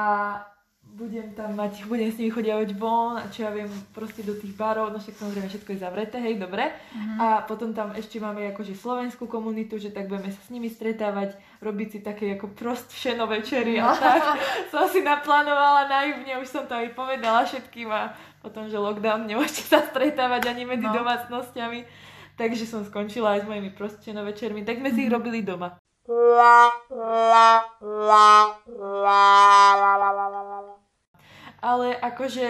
budem tam mať, budem s nimi chodiavať von a čo ja viem, proste do tých barov, no však samozrejme všetko je zavreté, hej, dobre. Mhm. A potom tam ešte máme akože slovenskú komunitu, že tak budeme sa s nimi stretávať, robiť si také ako prostšeno večery a <laughs> tak. Som si naplánovala naivne, už som to aj povedala všetkým a potom, že lockdown, nemôžete sa stretávať ani medzi No. domácnosťami. Takže som skončila aj s mojimi prostšeno večermi, tak sme si ich robili doma. Ale akože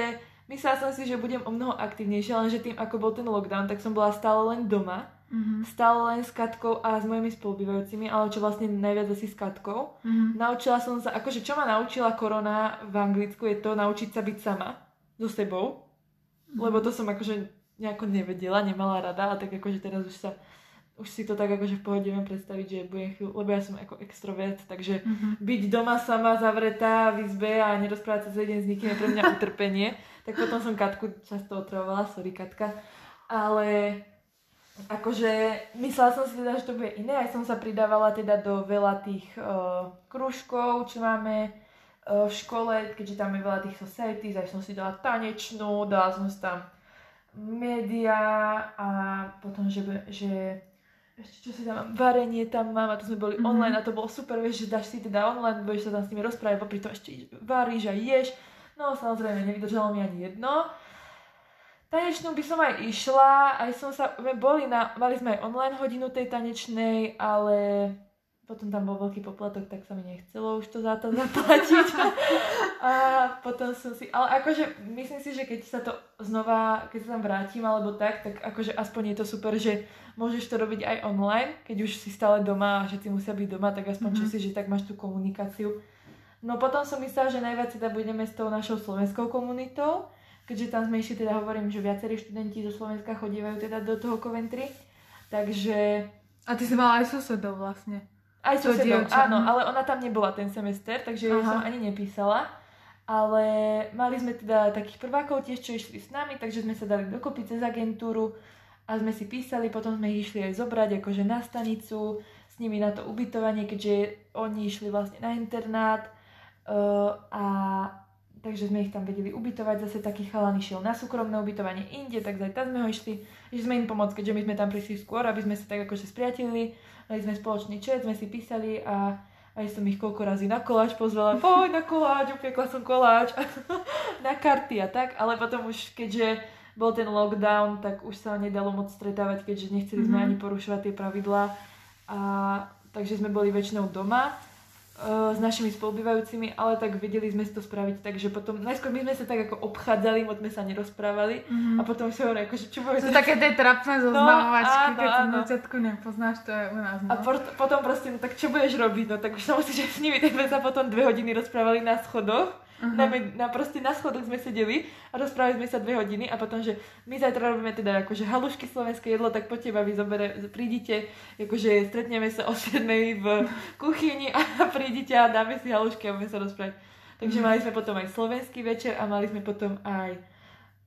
myslela som si, že budem o mnoho aktívnejšia, lenže tým, ako bol ten lockdown, tak som bola stále len doma. Mhm. Stále len s Katkou a s mojimi spolubývajúcimi, ale čo vlastne najviac asi s Katkou. Mhm. Naučila som sa, akože čo ma naučila korona v Anglicku je to naučiť sa byť sama so sebou, lebo to som akože nejako nevedela, nemala rada a tak akože teraz už sa už si to tak akože v pohode viem predstaviť, že budem chvíľu, lebo ja som ako extrovert, takže Mhm. byť doma sama zavretá v izbe a nerozprávať sa celý deň s nikým je pre mňa <laughs> utrpenie. tak potom som Katku často otravovala, sorry Katka. Ale akože myslela som si teda, že to bude iné. Aj som sa pridávala teda do veľa tých uh, krúžkov, čo máme uh, v škole, keďže tam je veľa tých societies, aj som si dala tanečnú, dala som si tam média a potom, že, že ešte čo si tam mám, varenie tam mám a to sme boli Mhm. mm-hmm. online a to bolo super, vieš, že dáš si teda online, budeš sa tam s nimi rozprávať, popri tom ešte varíš a ješ. No samozrejme, nevydržalo mi ani jedno. Tanečnú by som aj išla, aj som sa, boli na, mali sme aj online hodinu tej tanečnej, ale potom tam bol veľký poplatok, tak sa mi nechcelo už to za to zaplatiť. <laughs> a potom som si, ale akože myslím si, že keď sa to znova, keď sa tam vrátim alebo tak, tak akože aspoň je to super, že môžeš to robiť aj online, keď už si stále doma a všetci musia byť doma, tak aspoň mm-hmm. si, že tak máš tú komunikáciu. No potom som myslela, že najviac teda budeme s tou našou slovenskou komunitou, keďže tam sme išli, teda hovorím, že viacerí študenti zo Slovenska chodívajú teda do toho Coventry. Takže... A ty si mala aj susedov vlastne. Aj susedov, áno, ale ona tam nebola ten semester, takže ju som ani nepísala. Ale mali sme teda takých prvákov tiež, čo išli s nami, takže sme sa dali dokopy cez agentúru a sme si písali, potom sme ich išli aj zobrať akože na stanicu, s nimi na to ubytovanie, keďže oni išli vlastne na internát uh, a takže sme ich tam vedeli ubytovať, zase taký chalan išiel na súkromné ubytovanie inde, tak aj tam sme ho išli, že sme im pomôcť, keďže my sme tam prišli skôr, aby sme sa tak akože spriatelili mali sme spoločný chat, sme si písali a aj som ich koľko razy na koláč pozvala, poď na koláč, upiekla som koláč, <laughs> na karty a tak, ale potom už keďže bol ten lockdown, tak už sa nedalo moc stretávať, keďže nechceli sme mm-hmm. ani porušovať tie pravidlá. A, takže sme boli väčšinou doma s našimi spolubývajúcimi, ale tak vedeli sme si to spraviť, takže potom, najskôr my sme sa tak ako obchádzali, moc sme sa nerozprávali mm-hmm. a potom si hovorili, akože čo bude... To také tie trapné no, zoznamovačky, no, keď sa na začiatku nepoznáš, to je u nás. No. A por- potom proste, no tak čo budeš robiť, no tak už sa musíš s nimi, tak sme sa potom dve hodiny rozprávali na schodoch Uh-huh. Na, na, proste na schodoch sme sedeli a rozprávali sme sa dve hodiny a potom, že my zajtra robíme teda akože halušky slovenské jedlo, tak poďte vy zobere, prídite, akože stretneme sa o 7 v kuchyni a <laughs> prídite a dáme si halušky a budeme sa rozprávať. Takže uh-huh. mali sme potom aj slovenský večer a mali sme potom aj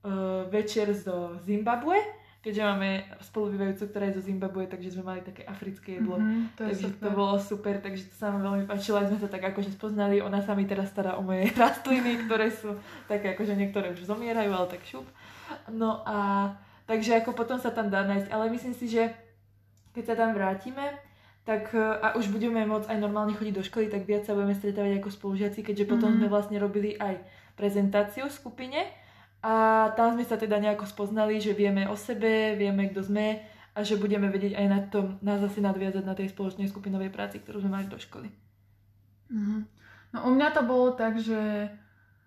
uh, večer zo Zimbabwe keďže máme spolubývajúcu, ktorá je zo Zimbabwe, takže sme mali také africké jedlo. Mm-hmm, to takže super. to bolo super, takže to sa nám veľmi páčilo, aj sme sa tak akože spoznali. Ona sa mi teraz stará o moje <laughs> rastliny, ktoré sú také akože niektoré už zomierajú, ale tak šup. No a takže ako potom sa tam dá nájsť, ale myslím si, že keď sa tam vrátime, tak a už budeme môcť aj normálne chodiť do školy, tak viac sa budeme stretávať ako spolužiaci, keďže potom mm-hmm. sme vlastne robili aj prezentáciu v skupine, a tam sme sa teda nejako spoznali, že vieme o sebe, vieme, kto sme a že budeme vedieť aj na tom, na zase nadviazať na tej spoločnej skupinovej práci, ktorú sme mali do školy. Mm-hmm. No u mňa to bolo tak, že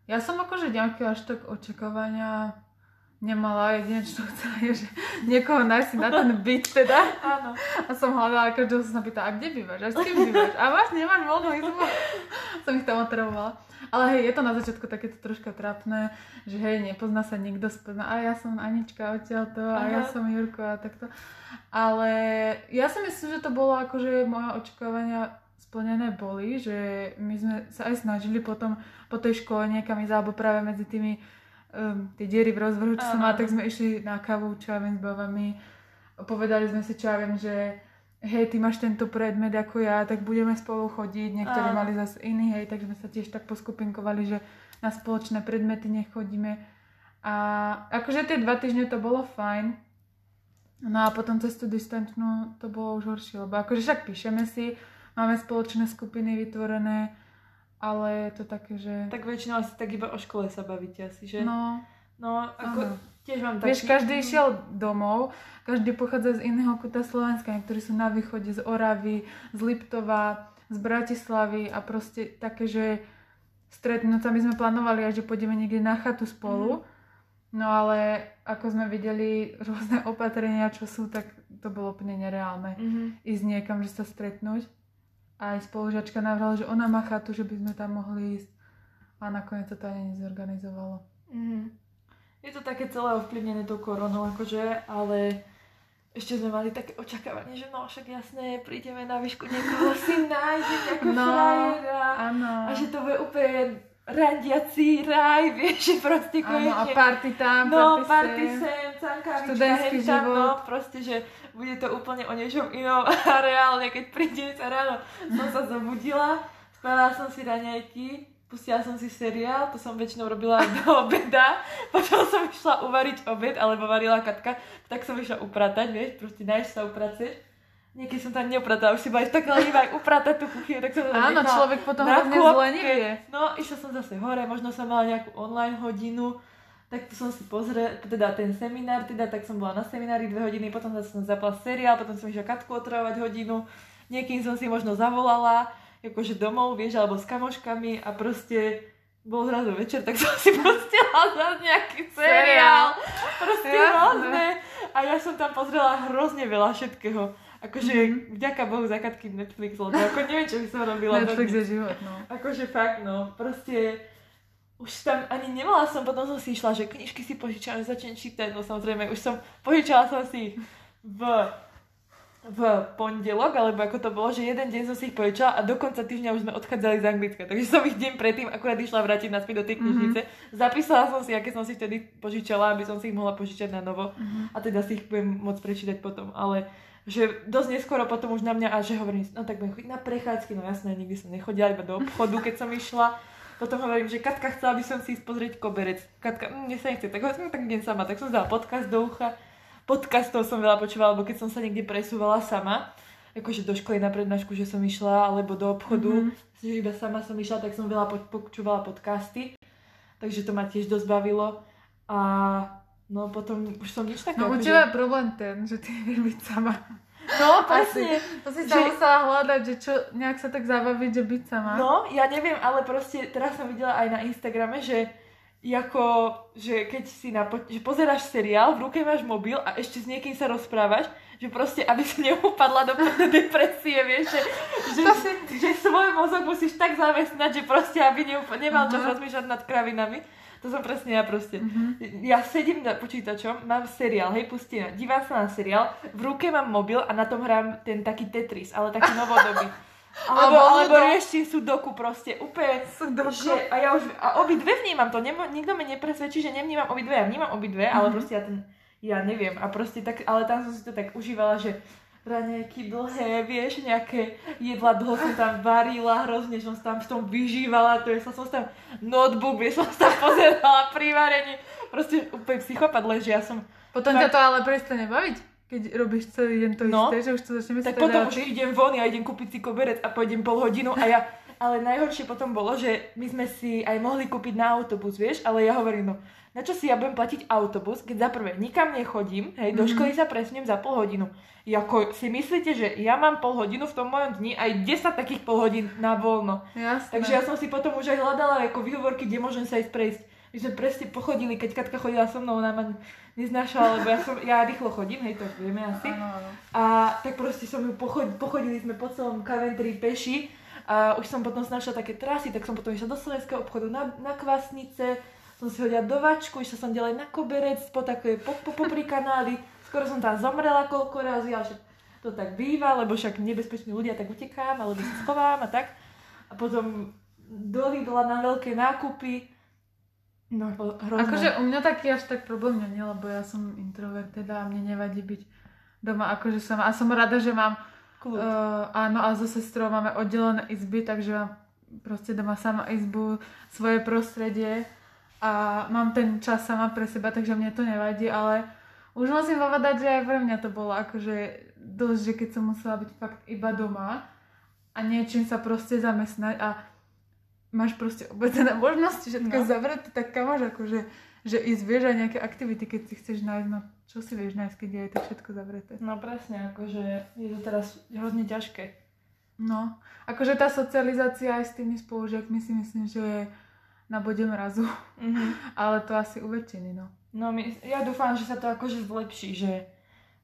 ja som akože nejaké až tak očakávania nemala. Jedine, čo chcela je, že niekoho nájsť na ten byt teda. Áno. A som hľadala, každého som sa pýtala, a kde bývaš? A s kým bývaš? A máš, nemáš voľnú izbu? som ich tam otravovala. Ale hej, je to na začiatku takéto troška trápne, že hej, nepozná sa nikto, spozná, a ja som Anička odtiaľto, a ja som Jurko a takto. Ale ja si myslím, že to bolo akože moje očakávania splnené boli, že my sme sa aj snažili potom po tej škole niekam ísť, alebo práve medzi tými um, tie diery v rozvrhu, čo som mala, tak sme išli na kávu, čo ja viem, s babami. Povedali sme si, čo ja viem, že hej, ty máš tento predmet ako ja, tak budeme spolu chodiť. Niektorí Áno. mali zase iný, hej, takže sme sa tiež tak poskupinkovali, že na spoločné predmety nechodíme. A akože tie dva týždne to bolo fajn. No a potom cez tú distančnú to bolo už horšie, lebo akože však píšeme si, máme spoločné skupiny vytvorené, ale je to také, že... Tak väčšinou asi tak iba o škole sa bavíte asi, že? No. No, ako... Aha Tiež mám taký... Vieš, každý išiel domov, každý pochádza z iného kuta Slovenska, niektorí sú na východe, z Oravy, z Liptova, z Bratislavy a proste také, že stretnúť sa, my sme plánovali aj, že pôjdeme niekde na chatu spolu, mm. no ale ako sme videli rôzne opatrenia, čo sú, tak to bolo úplne nereálne mm-hmm. ísť niekam, že sa stretnúť. A aj spolužiačka navrhala, že ona má chatu, že by sme tam mohli ísť a nakoniec sa to ani nezorganizovalo. Mm-hmm. Je to také celé ovplyvnené tou koronou, akože, ale ešte sme mali také očakávanie, že no však jasné, prídeme na výšku, niekoho <laughs> si nájdeme ako no, frajera. Áno. A že to bude úplne randiací raj, <laughs> vieš, že proste konečne... Áno, a party tam, no, party, party sem, sem študentský život. No, proste, že bude to úplne o niečom inom <laughs> a reálne, keď príde sa ráno, som sa zobudila, spravila som si raňajky, pustila som si seriál, to som väčšinou robila <laughs> do obeda, potom som išla uvariť obed, alebo varila Katka, tak som išla upratať, vieš, proste nájsť sa upraceš. Niekedy som tam neupratala, už si bola tak lenivá upratať tú kuchyňu, tak som Áno, človek potom hrozne zlenivie. No, išla som zase hore, možno som mala nejakú online hodinu, tak to som si pozrela, teda ten seminár, teda tak som bola na seminári dve hodiny, potom som zapala seriál, potom som išla Katku otravovať hodinu, niekým som si možno zavolala, akože domov, vieš, alebo s kamoškami a proste bol zrazu večer, tak som si <laughs> pustila za nejaký seriál. Proste Jasné. hrozné. A ja som tam pozrela hrozne veľa všetkého. Akože mm-hmm. vďaka Bohu za katky Netflix, lebo ako neviem, čo by som robila. Netflix je život, no. Akože fakt, no, proste už tam ani nemala som, potom som si išla, že knižky si požičala, že začnem čítať, no samozrejme, už som, požičala som si v, v pondelok, alebo ako to bolo, že jeden deň som si ich požičala a do konca týždňa už sme odchádzali z Anglicka, takže som ich deň predtým akurát išla vrátiť naspäť do tej knižnice. Mm-hmm. Zapísala som si, aké som si vtedy požičala, aby som si ich mohla požičať na novo Mhm. a teda si ich budem môcť prečítať potom, ale že dosť neskoro potom už na mňa a že hovorím, no tak budem chodiť na prechádzky, no jasné, nikdy som nechodila iba do obchodu, keď som išla. Potom hovorím, že Katka chcela by som si ísť pozrieť koberec. Katka, mm, mne sa nechce, tak hovorím, tak idem sama. Tak som dala podcast do ucha. Podcastov som veľa počúvala, lebo keď som sa niekde presúvala sama, akože do školy na prednášku, že som išla, alebo do obchodu, mm-hmm. že iba sama som išla, tak som veľa po- počúvala podcasty. Takže to ma tiež dosť bavilo. A no potom už som nič také. No u akože- teba je problém ten, že ty nevieš byť sama. No, presne. To si sa Že- musela hľadať, že čo, nejak sa tak zabaviť, že byť sama. No, ja neviem, ale proste teraz som videla aj na Instagrame, že ako, že keď si na, že pozeráš seriál, v ruke máš mobil a ešte s niekým sa rozprávaš, že proste, aby si <laughs> neupadla do depresie, vieš, že, <laughs> že, si- že svoj mozog musíš tak zamestnať, že proste, aby neup- nemal čas Aha. rozmýšľať nad kravinami. To som presne ja proste. Mhm. Ja sedím na počítačom, mám seriál, hej, pustím, divám sa na seriál, v ruke mám mobil a na tom hrám ten taký Tetris, ale taký <laughs> novodobý. Alebo, Alebo alebo riešim sudoku proste, úplne, Sudoku. že, a ja už, a obidve vnímam to, Nemo, nikto mi nepresvedčí, že nevnímam obidve, ja vnímam obidve, ale Mhm. proste ja ten, ja neviem, a proste tak, ale tam som si to tak užívala, že raňajky dlhé, vieš, nejaké jedla dlho som tam varila, hrozne som tam v tom vyžívala, to je, som, som tam notebook, vieš, som tam pozerala pri varení, proste úplne psychopat, že ja som, Potom ťa to ale prestane baviť, keď robíš celý deň to No. isté, že už to začneme tak potom už idem von, ja idem kúpiť si koberec a pôjdem pol hodinu a ja, ale najhoršie potom bolo, že my sme si aj mohli kúpiť na autobus, vieš, ale ja hovorím, no, na čo si ja budem platiť autobus, keď za prvé nikam nechodím, hej, do Mhm. školy sa presnem za pol hodinu. Jako si myslíte, že ja mám pol hodinu v tom mojom dni aj 10 takých pol hodín na voľno. Jasné. Takže ja som si potom už aj hľadala ako výhovorky, kde môžem sa ísť prejsť. My sme presne pochodili, keď Katka chodila so mnou, ona ma neznášala, lebo ja, som, ja rýchlo chodím, hej, to vieme asi. Áno, áno. A tak proste som ju pochod, pochodili sme po celom Coventry peši a už som potom snašla také trasy, tak som potom išla do slovenského obchodu na, na kvasnice, som si hodila do vačku, išla som ďalej na koberec, po také po, po, popri kanály, skoro som tam zomrela koľko razy, ale však to tak býva, lebo však nebezpeční ľudia tak utekám, alebo sa schovám a tak. A potom do Lidla na veľké nákupy, no hrozné. Akože u mňa taký až tak problém nie, lebo ja som introvert, teda mne nevadí byť doma, akože som, a som rada, že mám, Kľud. uh, áno, a so sestrou máme oddelené izby, takže mám proste doma sama izbu, svoje prostredie a mám ten čas sama pre seba, takže mne to nevadí, ale už musím povedať, že aj pre mňa to bolo akože dosť, že keď som musela byť fakt iba doma a niečím sa proste zamestnať a máš proste obmedzené možnosti, všetko No. zavreté, tak kam máš akože, že ísť vieš aj nejaké aktivity, keď si chceš nájsť, no čo si vieš nájsť, keď je to všetko zavreté. No presne, akože je to teraz hrozne ťažké. No, akože tá socializácia aj s tými spolužiakmi si myslím, že je na bode mrazu, Mhm. <laughs> ale to asi u väčšiny, no. No my, ja dúfam, že sa to akože zlepší, že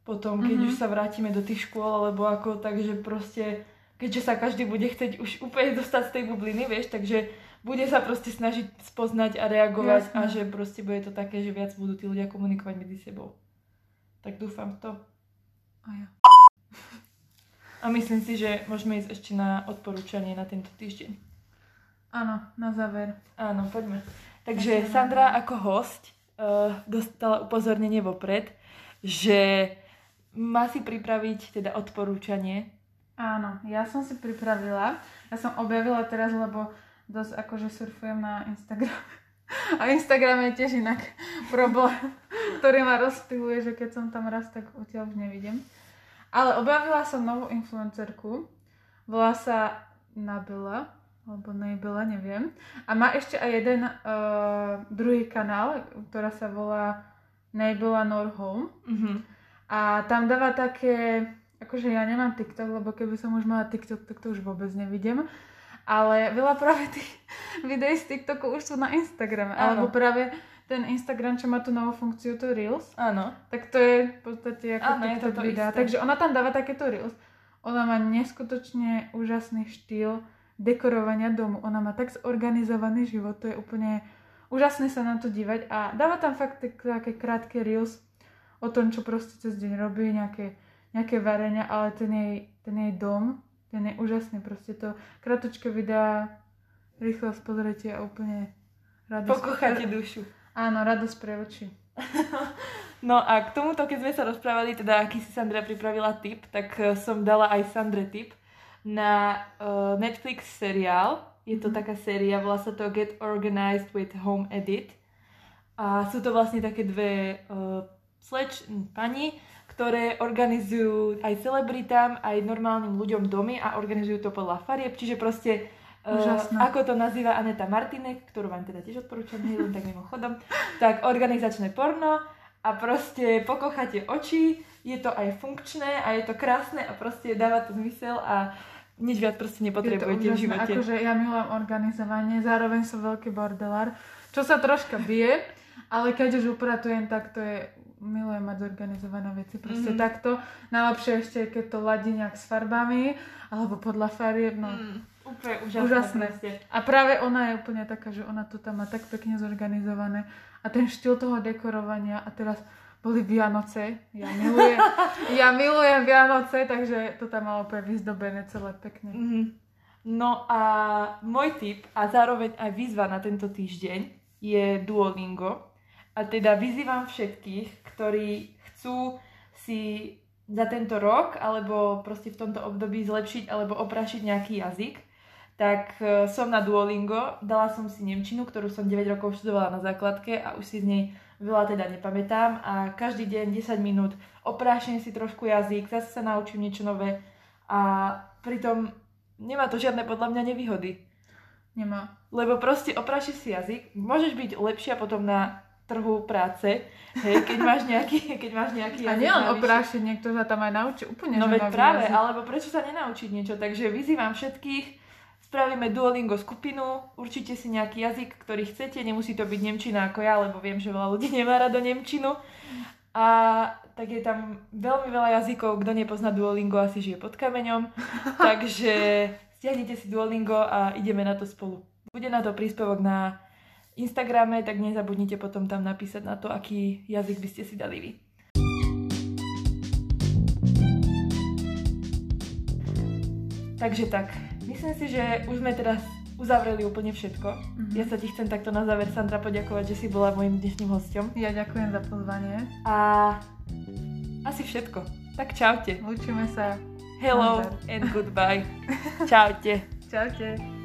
potom, keď Mhm. už sa vrátime do tých škôl, alebo ako, takže proste, keďže sa každý bude chcieť už úplne dostať z tej bubliny, vieš, takže bude sa proste snažiť spoznať a reagovať Jasné. a že proste bude to také, že viac budú tí ľudia komunikovať medzi sebou. Tak dúfam v to. A ja. A myslím si, že môžeme ísť ešte na odporúčanie na tento týždeň. Áno, na záver. Áno, poďme. Takže Poďme. Sandra ako host uh, dostala upozornenie vopred, že má si pripraviť teda odporúčanie. Áno, ja som si pripravila. Ja som objavila teraz, lebo dosť akože surfujem na Instagram. <laughs> A Instagram je tiež inak <laughs> problém, ktorý ma rozptiluje, že keď som tam raz, tak odtiaľ už nevidím. Ale objavila som novú influencerku. Volá sa Nabila, alebo Nabila, neviem. A má ešte aj jeden uh, druhý kanál, ktorá sa volá Nabila Norholm. Uh-huh. A tam dáva také akože ja nemám TikTok, lebo keby som už mala TikTok, tak to už vôbec nevidím. Ale veľa práve tých <laughs> videí z TikToku už sú na Instagrame. Áno. Alebo práve ten Instagram, čo má tú novú funkciu, to Reels, Áno. tak to je v podstate ako Áno, TikTok isté. Takže ona tam dáva takéto Reels. Ona má neskutočne úžasný štýl dekorovania domu. Ona má tak zorganizovaný život, to je úplne úžasné sa na to dívať a dáva tam fakt tak- také krátke Reels o tom, čo proste cez deň robí, nejaké, nejaké varenia, ale ten jej, ten jej dom, ten je úžasný, proste to kratočké videá, rýchlo pozrite a úplne radosť. Pokocháte dušu. Áno, radosť pre oči. <laughs> No a k tomuto, keď sme sa rozprávali, teda aký si Sandra pripravila tip, tak eh, som dala aj Sandre tip na uh, Netflix seriál. Je to taká séria, volá sa to Get Organized with Home Edit. A sú to vlastne také dve uh, sleč, hm, pani, ktoré organizujú aj celebritám, aj normálnym ľuďom domy a organizujú to podľa farieb, čiže proste uh, ako to nazýva Aneta Martinek, ktorú vám teda tiež odporúčam, hej, len tak mimochodom, <laughs> tak organizačné porno a proste pokocháte oči, je to aj funkčné a je to krásne a proste dáva to zmysel a nič viac proste nepotrebujete v živote. Akože ja milujem organizovanie, zároveň som veľký bordelár, čo sa troška bije, ale keď už upratujem, tak to je milujem mať zorganizované veci. Proste Mhm. takto. Najlepšie ešte, keď to ladí nejak s farbami, alebo podľa farieb. No. Mm, úplne úžasné. Úžasné. proste. A práve ona je úplne taká, že ona to tam má tak pekne zorganizované. A ten štýl toho dekorovania. A teraz boli Vianoce. Ja milujem, ja milujem Vianoce, takže to tam malo úplne vyzdobené celé pekne. Mhm. No a môj tip a zároveň aj výzva na tento týždeň je Duolingo. A teda vyzývam všetkých, ktorí chcú si za tento rok alebo proste v tomto období zlepšiť alebo oprašiť nejaký jazyk, tak e, som na Duolingo, dala som si Nemčinu, ktorú som 9 rokov študovala na základke a už si z nej veľa teda nepamätám a každý deň 10 minút oprášim si trošku jazyk, zase sa naučím niečo nové a pritom nemá to žiadne podľa mňa nevýhody. Nemá. Lebo proste oprášiš si jazyk, môžeš byť lepšia potom na trhu práce, hej, keď máš nejaký, <laughs> keď máš nejaký A nielen oprášiť, niekto sa tam aj naučí úplne No veď práve, jazyk. alebo prečo sa nenaučiť niečo? Takže vyzývam všetkých, spravíme Duolingo skupinu, určite si nejaký jazyk, ktorý chcete, nemusí to byť Nemčina ako ja, lebo viem, že veľa ľudí <laughs> nemá rado Nemčinu. A tak je tam veľmi veľa jazykov, kto nepozná Duolingo, asi žije pod kameňom. <laughs> Takže stiahnite si Duolingo a ideme na to spolu. Bude na to príspevok na Instagrame, tak nezabudnite potom tam napísať na to, aký jazyk by ste si dali vy. Takže tak, myslím si, že už sme teraz uzavreli úplne všetko. Mhm. Ja sa ti chcem takto na záver, Sandra, poďakovať, že si bola môjim dnešným hostom. Ja ďakujem za pozvanie. A asi všetko. Tak čaute. Učíme sa. Hello Nazdar. and goodbye. Čaute. <laughs> Čaute.